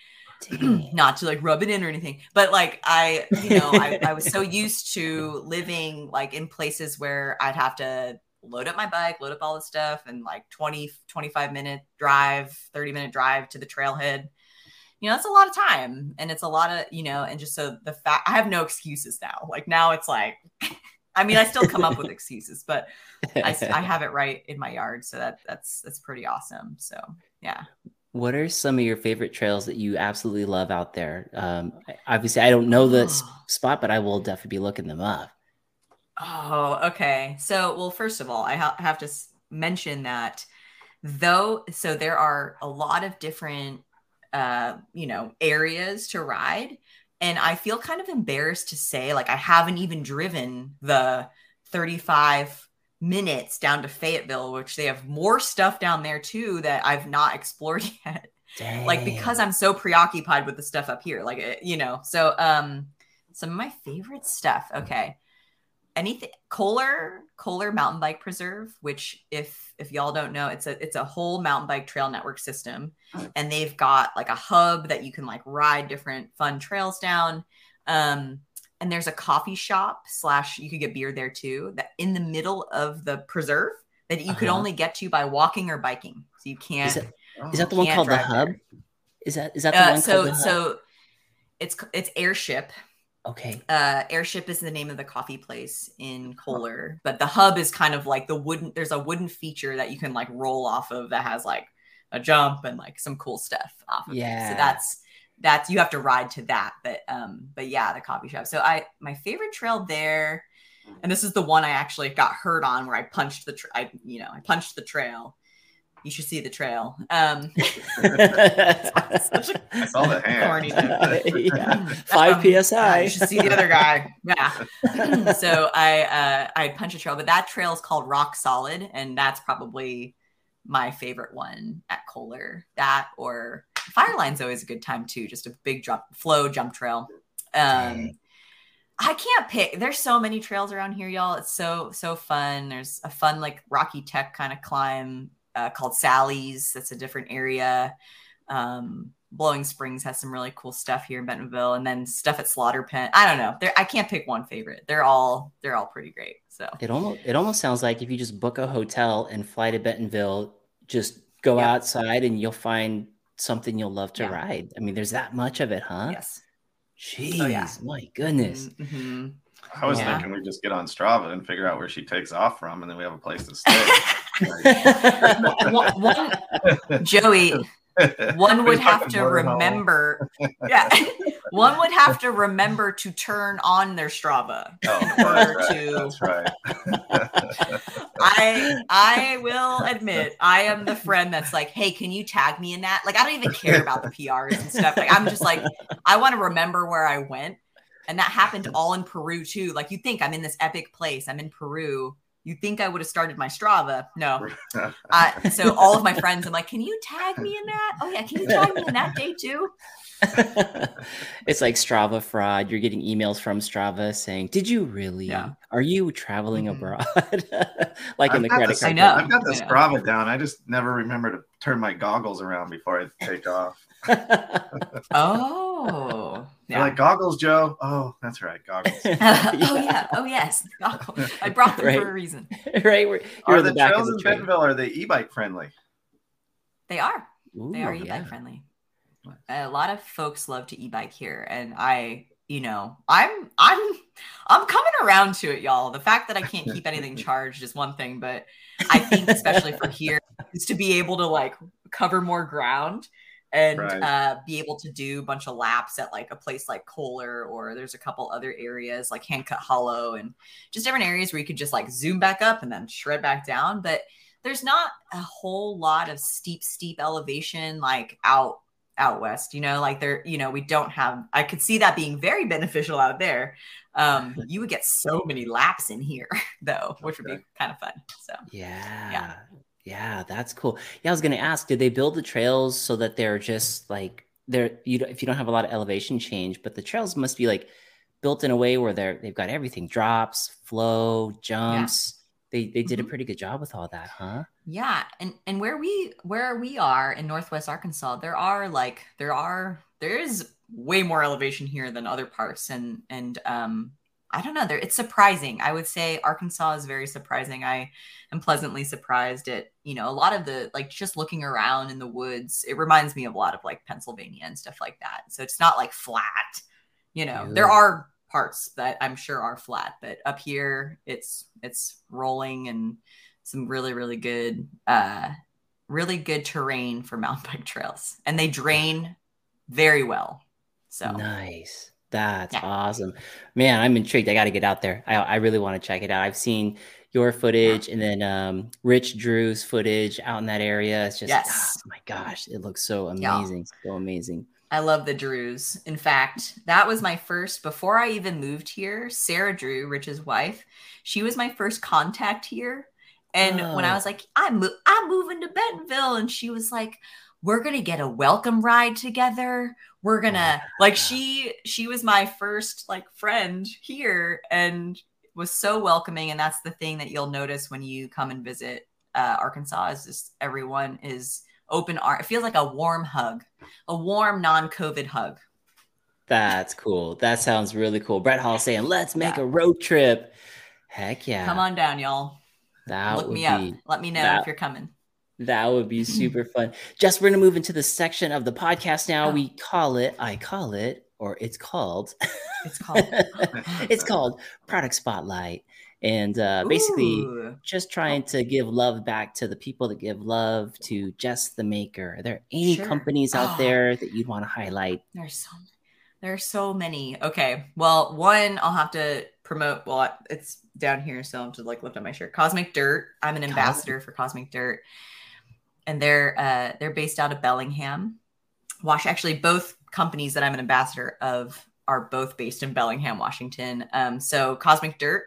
not to like rub it in or anything, but like I, you know, I, I was so used to living like in places where I'd have to load up my bike, load up all the stuff, and like 20, 25 minute drive, 30 minute drive to the trailhead. You know, that's a lot of time and it's a lot of, you know, and just so the fact I have no excuses now. Like now it's like, I mean, I still come up with excuses, but I have it right in my yard. So that that's, that's pretty awesome. So yeah. What are some of your favorite trails that you absolutely love out there? Um, obviously, I don't know the spot, but I will definitely be looking them up. Oh, okay. So, well, first of all, I ha- have to s- mention that though, so there are a lot of different, uh, you know, areas to ride. And I feel kind of embarrassed to say, like, I haven't even driven the 35 minutes down to Fayetteville, which they have more stuff down there too that I've not explored yet like because I'm so preoccupied with the stuff up here, like uh, you know. So um, some of my favorite stuff. Okay, anything Coler Coler Mountain Bike Preserve, which if if y'all don't know, it's a it's a whole mountain bike trail network system, and they've got like a hub that you can like ride different fun trails down. Um, and there's a coffee shop slash you could get beer there too. That in the middle of the preserve that you could Uh-huh. only get to by walking or biking. So you can't. Is that, is that the one called the Hub? there. Is that is that the Uh, one so called the Hub? so it's it's airship Okay. uh airship is the name of the coffee place in coler but the hub is kind of like the wooden there's a wooden feature that you can like roll off of that has like a jump and like some cool stuff off of it. Yeah. so that's that's you have to ride to that but um but yeah the coffee shop so i my favorite trail there and this is the one i actually got hurt on where i punched the tra- i you know i punched the trail you should see the trail um such a I saw the hand. corny yeah. Five Um, psi. you should see the other guy. Yeah. so I uh, I punch a trail, but that trail is called Rock Solid, and that's probably my favorite one at Coler. That or Fireline's always a good time too. Just a big jump flow jump trail. Um, I can't pick. There's so many trails around here, y'all. It's so so fun. There's a fun like Rocky Tech kind of climb uh, called Sally's. That's a different area. Um, Blowing Springs has some really cool stuff here in Bentonville, and then stuff at Slaughter Pen. I don't know. They're, I can't pick one favorite. They're all they're all pretty great. So It almost it almost sounds like if you just book a hotel and fly to Bentonville, just go Yeah. outside and you'll find something you'll love to Yeah. ride. I mean, there's that much of it, huh? yes, Jeez, Oh, yeah. my goodness. Mhm. I was Yeah. thinking we just get on Strava and figure out where she takes off from, and then we have a place to stay. One- one- Joey, one would have to remember. Yeah, one would have to remember to turn on their Strava. Oh, in order that's right. to- That's right. I I will admit I am the friend that's like, hey, can you tag me in that? Like, I don't even care about the PRs and stuff. Like, I'm just like, I want to remember where I went, and that happened all in Peru too. Like, you think I'm in this epic place? I'm in Peru. You think I would have started my Strava? No. Uh, so all of my friends, I'm like, can you tag me in that? Oh yeah, can you tag me in that day too? it's like Strava fraud. You're getting emails from Strava saying, "Did you really? Yeah. Are you traveling Mhm. abroad?" like in I've the got credit the- I know. I've got the Strava down. I just never remember to turn my goggles around before I take off. Oh, yeah. like goggles, Joe. Oh, that's right, goggles. oh yeah. Oh yes. Goggles. I brought them Right. for a reason. right? We're, you're the, the trails in train. Bentonville are they e-bike friendly? They are. They are Ooh, e-bike yeah. friendly. A lot of folks love to e-bike here, and I, you know, I'm, I'm, I'm coming around to it, y'all. The fact that I can't keep anything charged is one thing, but I think especially for here is to be able to like cover more ground and Right. uh, be able to do a bunch of laps at like a place like Coler, or there's a couple other areas like Handcut Hollow, and just different areas where you could just like zoom back up and then shred back down, but there's not a whole lot of steep steep elevation like out out west you know? Like there you know we don't have i could see that being very beneficial out there. Um you would get so many laps in here though which would be kind of fun so Yeah. Yeah, that's cool. Yeah, I was gonna ask, did they build the trails so that they're just like they're you if you don't have a lot of elevation change, but the trails must be like built in a way where they're they've got everything drops, flow, jumps. They they did a Mhm. pretty good job with all that, huh? yeah and and where we where we are in northwest arkansas there are like there are there is way more elevation here than other parts and and um i don't know there it's surprising. I would say arkansas is very surprising. I am pleasantly surprised at you know a lot of the like just looking around in the woods it reminds me of a lot of like pennsylvania and stuff like that. So it's not like flat you know. There are parts that i'm sure are flat but up here it's it's rolling and some really really good uh really good terrain for mountain bike trails. And they drain very well so. Nice. That's Yeah. awesome. Man, I'm intrigued. I got to get out there. I, I really want to check it out. I've seen your footage and then um, Rich Drew's footage out in that area. It's just, Yes. oh my gosh, it looks so Yeah. amazing. So amazing. I love the Drews. In fact, that was my first before I even moved here. Sarah Drew, Rich's wife, she was my first contact here. And when I Oh. was like, I'm mo- I'm moving to Bentonville, and she was like, "We're gonna get a welcome ride together. We're gonna like she she was my first like friend here, and was so welcoming. And that's the thing that you'll notice when you come and visit uh, Arkansas is just everyone is open art. It feels like a warm hug a warm non-COVID hug. That's cool. That sounds really cool. Brett Hall saying, let's make Yeah. a road trip. Heck yeah. Come on down, y'all. That Look would me be, up. Let me know that- if you're coming. That would be super fun. Just we're gonna move into the section of the podcast now. Oh. We call it, I call it, or it's called It's called. it's called Product Spotlight. And uh basically Ooh. just trying to give love back to the people that give love to Jess the Maker. Are there any Sure. companies out Oh. there that you'd want to highlight? There's so there's so many. Okay. Well, one I'll have to promote. Well, it's down here, so I'll have to like lift up my shirt. Cosmic Dirt. I'm an Cosmic- ambassador for Cosmic Dirt, and they're uh, they're based out of Bellingham. Wash. Actually, both companies that I'm an ambassador of are both based in Bellingham, Washington. Um, so Cosmic Dirt.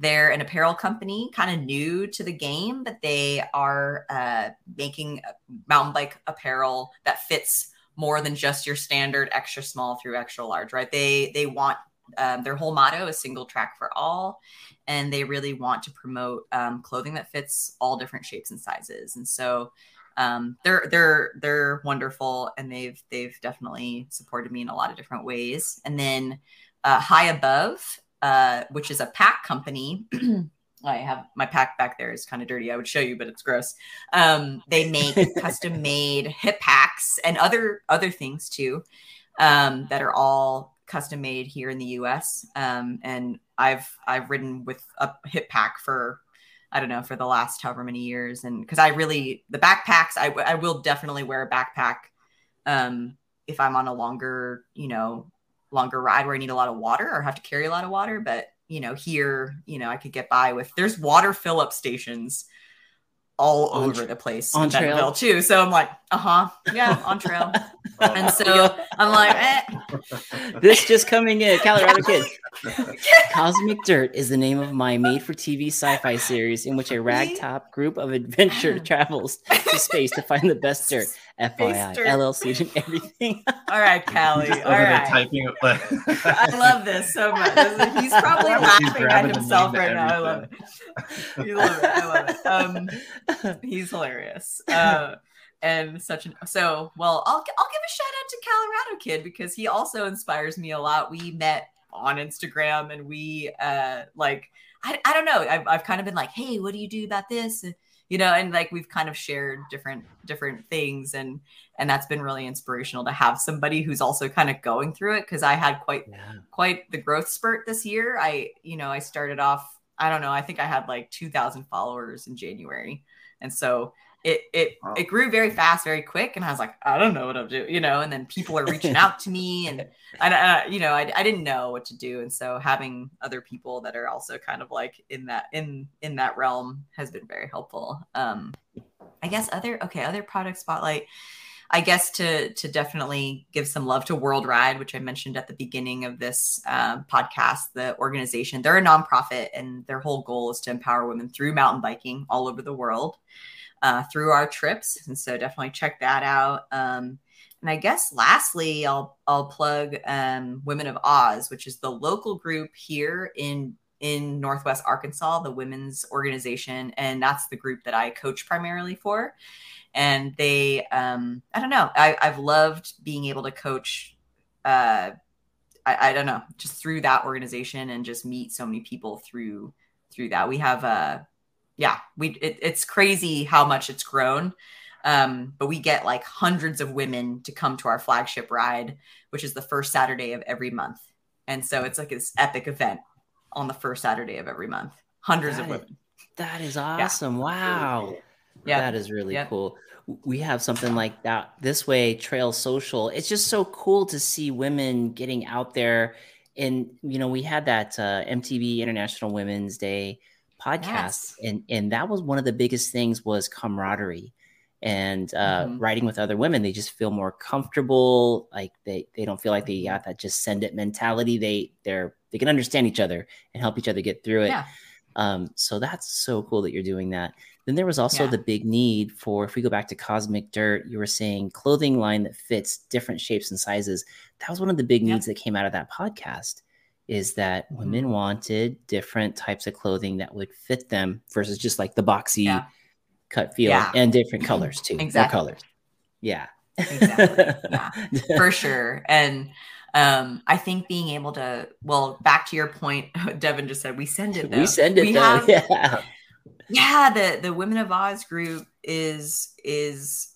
They're an apparel company, kind of new to the game, but they are uh, making mountain bike apparel that fits more than just your standard extra small through extra large, right? They they want um, their whole motto is single track for all, and they really want to promote um, clothing that fits all different shapes and sizes. And so um, they're they're they're wonderful, and they've they've definitely supported me in a lot of different ways. And then uh, High Above, uh, which is a pack company. I have my pack back there is kind of dirty. I would show you, but it's gross. Um, they make custom made hip packs and other other things too um, that are all custom made here in the U.S. Um, and I've I've ridden with a hip pack for I don't know for the last however many years, and because I really the backpacks I I will definitely wear a backpack um, if I'm on a longer you know longer ride where I need a lot of water or have to carry a lot of water, but you know, here, you know, I could get by with there's water fill up stations all On over tr- the place on trail? Too. So I'm like, uh huh, yeah, on trail. Oh, and so I'm like, eh. this just coming in, Colorado Kid. Cosmic Dirt is the name of my made-for-TV sci-fi series in which a ragtop group of adventure travels to space to find the best dirt. FYI. LLC and everything. all right, Callie, all right. typing. I love this so much. He's probably He's laughing at himself right now. I love it. You love it. I love it. Um, he's hilarious. Uh, and such an so well. I'll I'll give a shout out to Colorado Kid because he also inspires me a lot. We met on Instagram and we uh like I, I don't know. I've I've kind of been like, hey, what do you do about this? You know, and like we've kind of shared different different things and and that's been really inspirational to have somebody who's also kind of going through it because I had quite Yeah. quite the growth spurt this year. I, you know, I started off, I don't know, I think I had like 2000 followers in January. And so it it Wow. it grew very fast, very quick and I was like, I don't know what I'm doing, you know, and then people are reaching out to me and I, I you know, I, I didn't know what to do and so having other people that are also kind of like in that in in that realm has been very helpful. Um I guess other okay, other product spotlight. I guess to to definitely give some love to World Ride, which I mentioned at the beginning of this um, podcast. The organization they're a nonprofit, and their whole goal is to empower women through mountain biking all over the world uh, through our trips. And so definitely check that out. Um, and I guess lastly, I'll I'll plug um, Women of Oz, which is the local group here in in Northwest Arkansas, the women's organization, and that's the group that I coach primarily for and they um i don't know I, i've loved being able to coach uh I, I don't know just through that organization and just meet so many people through through that we have uh yeah we it, it's crazy how much it's grown um but we get like hundreds of women to come to our flagship ride which is the first saturday of every month and so it's like this epic event on the first saturday of every month hundreds of Got it. women That is awesome. Wow. yeah That is really Yeah. cool. We have something like that this way, Trail Social. It's just so cool to see women getting out there. And, you know, we had that uh, MTB International Women's Day podcast, Yes. and, and that was one of the biggest things was camaraderie and uh, Mhm. riding with other women. They just feel more comfortable. Like they, they don't feel like they got that just send it mentality. They, they're, they can understand each other and help each other get through it. Yeah. Um, so that's so cool that you're doing that. Then there was also Yeah. the big need for, if we go back to Cosmic Dirt, you were saying clothing line that fits different shapes and sizes. That was one of the big needs that came out of that podcast. Is that Mm-hmm. women wanted different types of clothing that would fit them versus just like the boxy Yeah. cut feel Yeah. and different colors too. Exactly. colors. Yeah. Exactly. Yeah. for sure and um i think being able to well back to your point devin just said we send it though. we send it We though. have- yeah. yeah the the women of oz group is is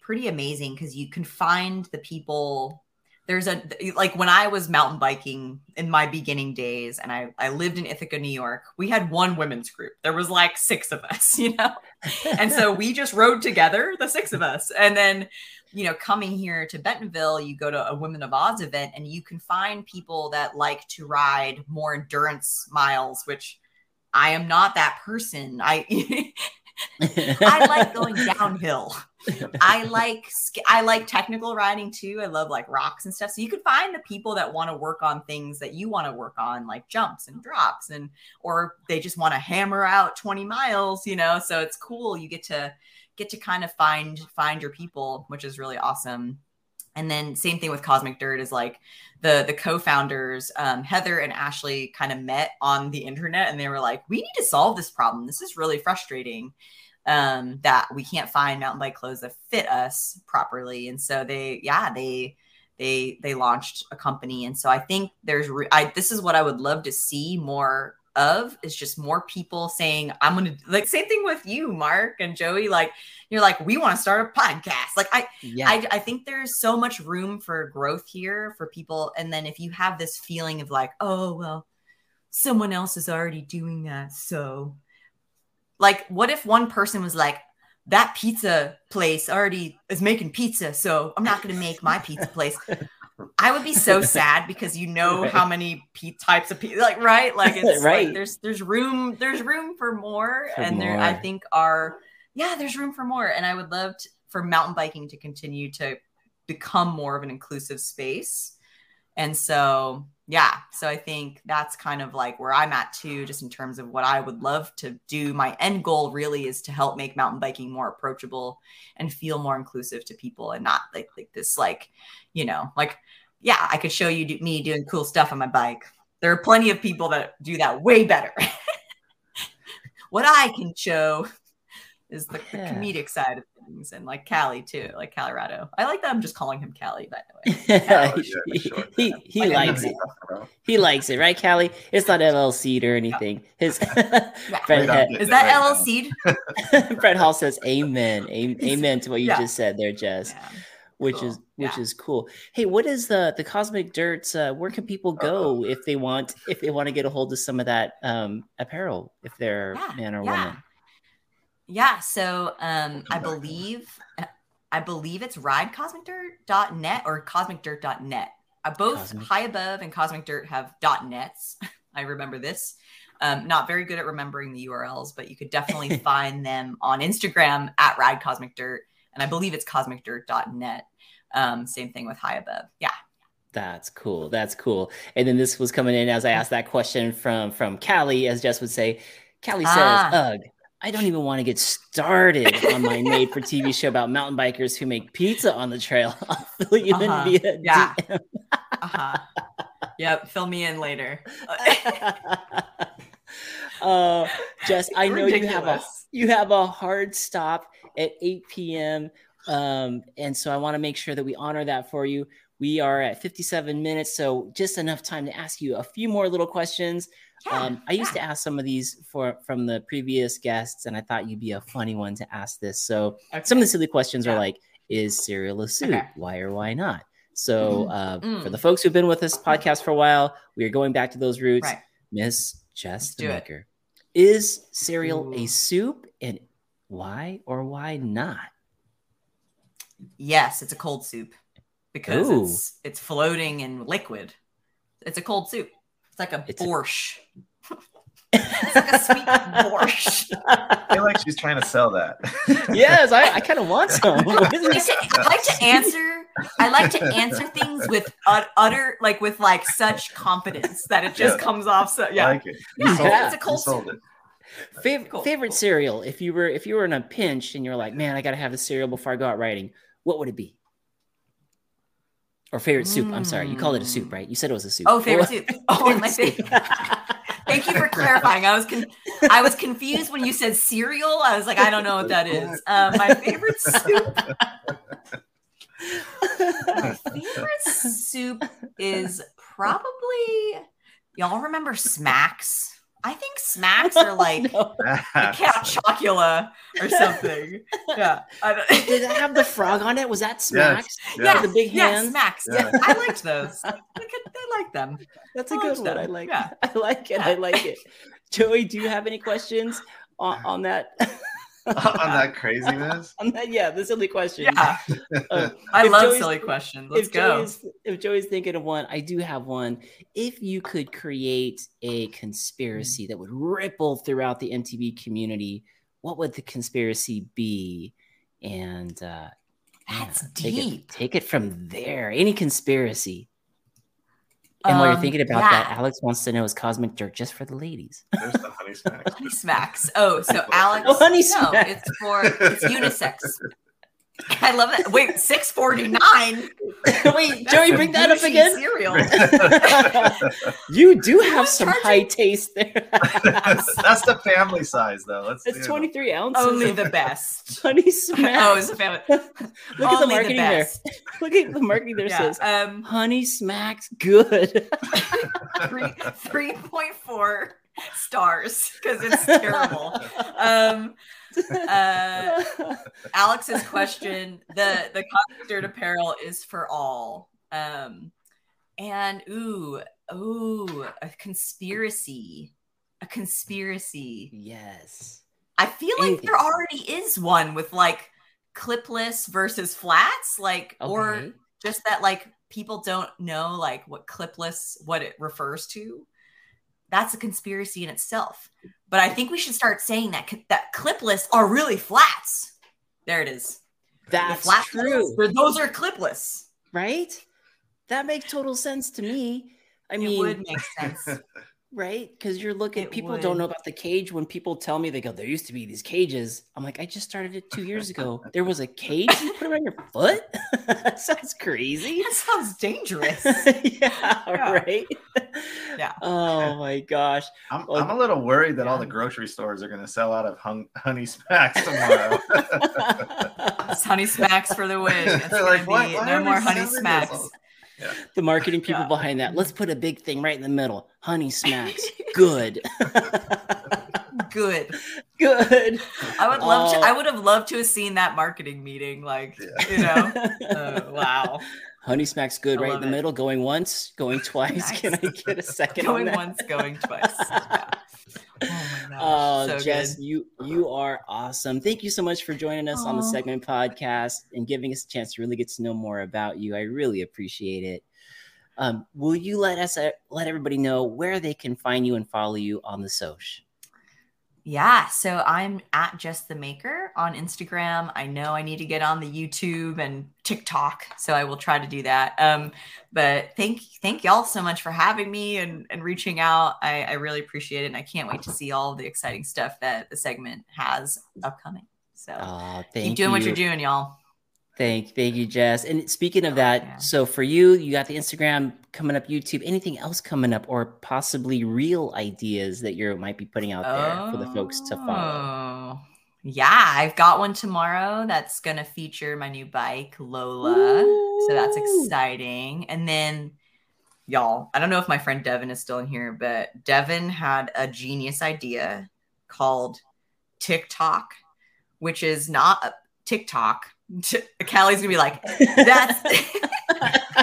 pretty amazing because you can find the people there's a like when i was mountain biking in my beginning days and i i lived in ithaca new york we had one women's group there was like six of us you know and so we just rode together, the six of us. And then, you know, coming here to Bentonville, you go to a Women of Oz event and you can find people that like to ride more endurance miles, which I am not that person. I I like going downhill. I like I like technical riding too. I love like rocks and stuff. So you can find the people that want to work on things that you want to work on, like jumps and drops, and or they just want to hammer out 20 miles, you know. So it's cool. You get to get to kind of find find your people, which is really awesome. And then same thing with Cosmic Dirt is like the the co-founders um, Heather and Ashley kind of met on the internet and they were like, we need to solve this problem. This is really frustrating. um, that we can't find mountain bike clothes that fit us properly. And so they, yeah, they they they launched a company. And so I think there's re- I this is what I would love to see more of is just more people saying I'm gonna like same thing with you, Mark and Joey. Like you're like we want to start a podcast. Like I Yeah. I, I think there's so much room for growth here for people. And then if you have this feeling of like, oh, well, someone else is already doing that. So, like, what if one person was like, that pizza place already is making pizza. So I'm not going to make my pizza place. I would be so sad because you know Right. how many pe- types of people, like, right? Like, it's Right. like there's, there's room, there's room for more. For and there, I think are, yeah, there's room for more. And I would love to, for mountain biking to continue to become more of an inclusive space. And so, yeah, so I think that's kind of like where I'm at too, just in terms of what I would love to do. My end goal really is to help make mountain biking more approachable and feel more inclusive to people and not like, like this, like, you know, like, yeah, I could show you do, me doing cool stuff on my bike. There are plenty of people that do that way better. what I can show is the, the comedic side of things and like Cali too, like Colorado. I like that I'm just calling him Cali, by the way. he, sure. he, he I likes it. He likes it, right, Cali? It's not LLC'd or anything. His Fred, Wait, Ha- Is that right now. LLC? Fred Hall says, "Amen, Am- amen" to what you Yeah. just said there, Jess. Yeah. Which Cool. is which Yeah. is cool. Hey, what is the the Cosmic Dirts? Uh, where can people go if they want if they want to get a hold of some of that um, apparel if they're Yeah, man or yeah. woman? Yeah, so um I believe I believe it's ridecosmicdirt.net or cosmicdirt.net. Uh, both Cosmic- High Above and Cosmic Dirt have dot .nets. I remember this. Um, not very good at remembering the URLs, but you could definitely find them on Instagram at Ride Cosmic Dirt, and I believe it's cosmicdirt.net. Um, same thing with High Above. Yeah. That's cool. That's cool. And then this was coming in as I asked that question from from Callie, as Jess would say. Callie says, Ah. "Ugh, I don't even want to get started on my made for TV show about mountain bikers who make pizza on the trail. I'll fill you Uh-huh. in via Yeah. DM." Uh-huh. yep. Fill me in later. uh, Jess, I know you have a you have a hard stop at 8 p.m. Um, and so I want to make sure that we honor that for you. We are at 57 minutes, so just enough time to ask you a few more little questions. Yeah, um, I used yeah. to ask some of these for from the previous guests, and I thought you'd be a funny one to ask this. So some of the silly questions are like, "Is cereal a soup? Okay. Why or why not?" So uh, for Mm. the folks who've been with this podcast for a while, we are going back to those roots. Right. Miss Jess the do it. Maker, is cereal a soup, and why or why not? Yes, it's a cold soup because Ooh. it's it's floating in liquid. It's a cold soup. It's like a It's a- borscht. it's like a sweet borscht. I feel like she's trying to sell that. yes, I, I kind of want some. I like, to, I like to answer. I like to answer things with utter, like with like such confidence that it just Yeah. comes off. So I yeah, like it. You Yeah, sold it's a cold You sold it. favorite Cool, favorite cool. cereal. If you were if you were in a pinch and you're like, man, I gotta have a cereal before I go out writing What would it be? Or favorite soup? I'm sorry, you called it a soup, Mm. right? You said it was a soup. Oh, favorite soup. Oh, my soup. favorite. Thank you for clarifying. I was con- I was confused when you said cereal. I was like, I don't know what that is. Um, my favorite soup. My favorite soup is probably y'all remember Smacks. I think Smacks are like No. Count Chocula or something. Yeah. Did it have the frog on it? Was that Smacks? yeah, the big yeah, hands? Smacks. Yeah. I liked those. I, could, I like them. That's a I good one. them. I like Yeah. I like it. I like it. Joey, do you have any questions on, on that? on that craziness. on that, yeah, the silly question. Yeah. Uh, I love Joey's- silly questions. Let's if go. Joey's if Joey's thinking of one, I do have one. If you could create a conspiracy that would ripple throughout the MTB community, what would the conspiracy be? And uh, That's take deep. it take it from there. Any conspiracy. And while you're Um, thinking about that, yeah. Alex wants to know is cosmic dirt just for the ladies? There's the honey smacks. Honey smacks. Oh, so Alex. Oh, Honey no, Smacks. it's for it's unisex. I love that. Wait, six forty nine. Wait, Joey, bring that up again. Cereal. You do have some charging- high taste there. That's the family size, though. Let's it's 23 ounces. Only the best. Honey Smack. Oh, it's a family. Look at the Only marketing there. Look at the marketing there Yeah. says Um, Honey Smacks good. three three point four stars because it's terrible. Um, uh, Alex's question: the the custard apparel is for all. Um, and ooh, ooh, a conspiracy, a conspiracy. yes. I feel like there already is one with like clipless versus flats, like or just that like people don't know like what clipless what it refers to. That's a conspiracy in itself. But I think we should start saying that that clipless are really flats. There it is. That's the flat true. Those are clipless. right? That makes total sense to me. I mean, it would make sense. right? Because you're looking, It people don't know about the cage. When people tell me they go, there used to be these cages. I'm like, I just started it two years ago. There was a cage. You put it on your foot. that sounds crazy. that sounds dangerous. yeah, Yeah. right. Yeah. Oh my gosh. I'm, Well, I'm a little worried that all the grocery stores are going to sell out of hung, honey smacks tomorrow. Honey smacks for the win. It's They're like, be "Why- why no more honey selling this?" the marketing people Yeah. behind that. Let's put a big thing right in the middle. Honey smacks. Good. Good. Good. I would love Oh. to. I would have loved to have seen that marketing meeting. Like, Yeah. you know, uh, wow. Honey smacks good I right in the it. middle. Going once, going twice. Nice. Can I get a second? on Going that? once, going twice. Yeah. Oh my gosh. Oh, so Jess, good. you you are awesome. Thank you so much for joining us on the segment podcast and giving us a chance to really get to know more about you. I really appreciate it. Um, will you let us uh, let everybody know where they can find you and follow you on the social? Yeah, so I'm at Jess the Maker on Instagram. I know I need to get on the YouTube and TikTok, so I will try to do that. Um, but thank thank y'all so much for having me and, and reaching out. I, I really appreciate it, and I can't wait to see all the exciting stuff that the segment has upcoming. So thank keep doing you. what you're doing, y'all. Thank, thank you, Jess. And speaking of oh, that, Yeah. so for you, you got the Instagram coming up, YouTube. Anything else coming up, or possibly real ideas that you might be putting out there for the folks to follow? Oh, Yeah, I've got one tomorrow that's going to feature my new bike, Lola. So that's exciting. And then, y'all, I don't know if my friend Devin is still in here, but Devin had a genius idea called TikTok, which is not a TikTok. Callie's gonna be like, that's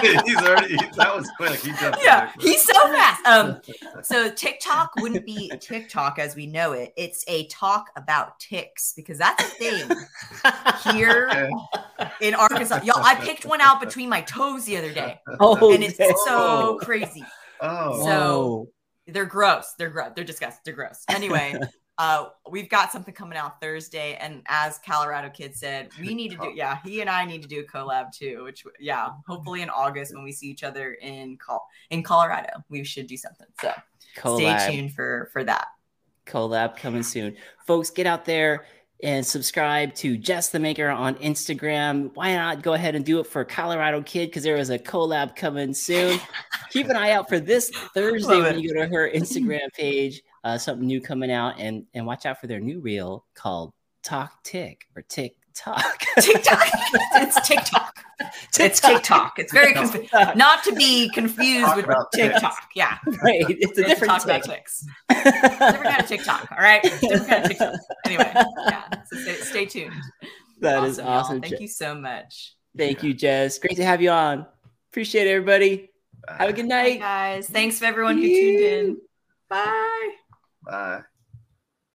He's already, he- that was quick. He yeah, quick. he's so fast. Um, so TikTok wouldn't be TikTok as we know it. It's a talk about ticks because that's a thing here Okay. in Arkansas. Y'all, I picked one out between my toes the other day, oh, and it's dang. so crazy. Oh, So- They're gross. They're gross. They're disgusting. They're gross. Anyway, uh, we've got something coming out Thursday, and as Colorado Kid said, we need to do. Yeah, he and I need to do a collab too. Which, yeah, hopefully in August when we see each other in Col- in Colorado, we should do something. So collab, stay tuned for for that. collab coming soon, folks. Get out there and subscribe to Jess the Maker on Instagram. Why not go ahead and do it for Colorado Kid because there is a collab coming soon. Keep an eye out for this Thursday when you go to her Instagram page. Uh, something new coming out, and and watch out for their new reel called Talk Tick or Tick Talk. TikTok. it's TikTok. It's TikTok. It's very conf- not to be confused Talk with about ticks. Yeah, right. It's a It's different talk about tick. ticks. Different kind of TikTok. All right, different kind of TikTok. Anyway, yeah. So stay, stay tuned. That is y'all. awesome. Thank you so much. Thank you, Jess. Great to have you on. Appreciate it, everybody. Have a good Bye, night. guys. Thanks for everyone who tuned in. Bye. Bye.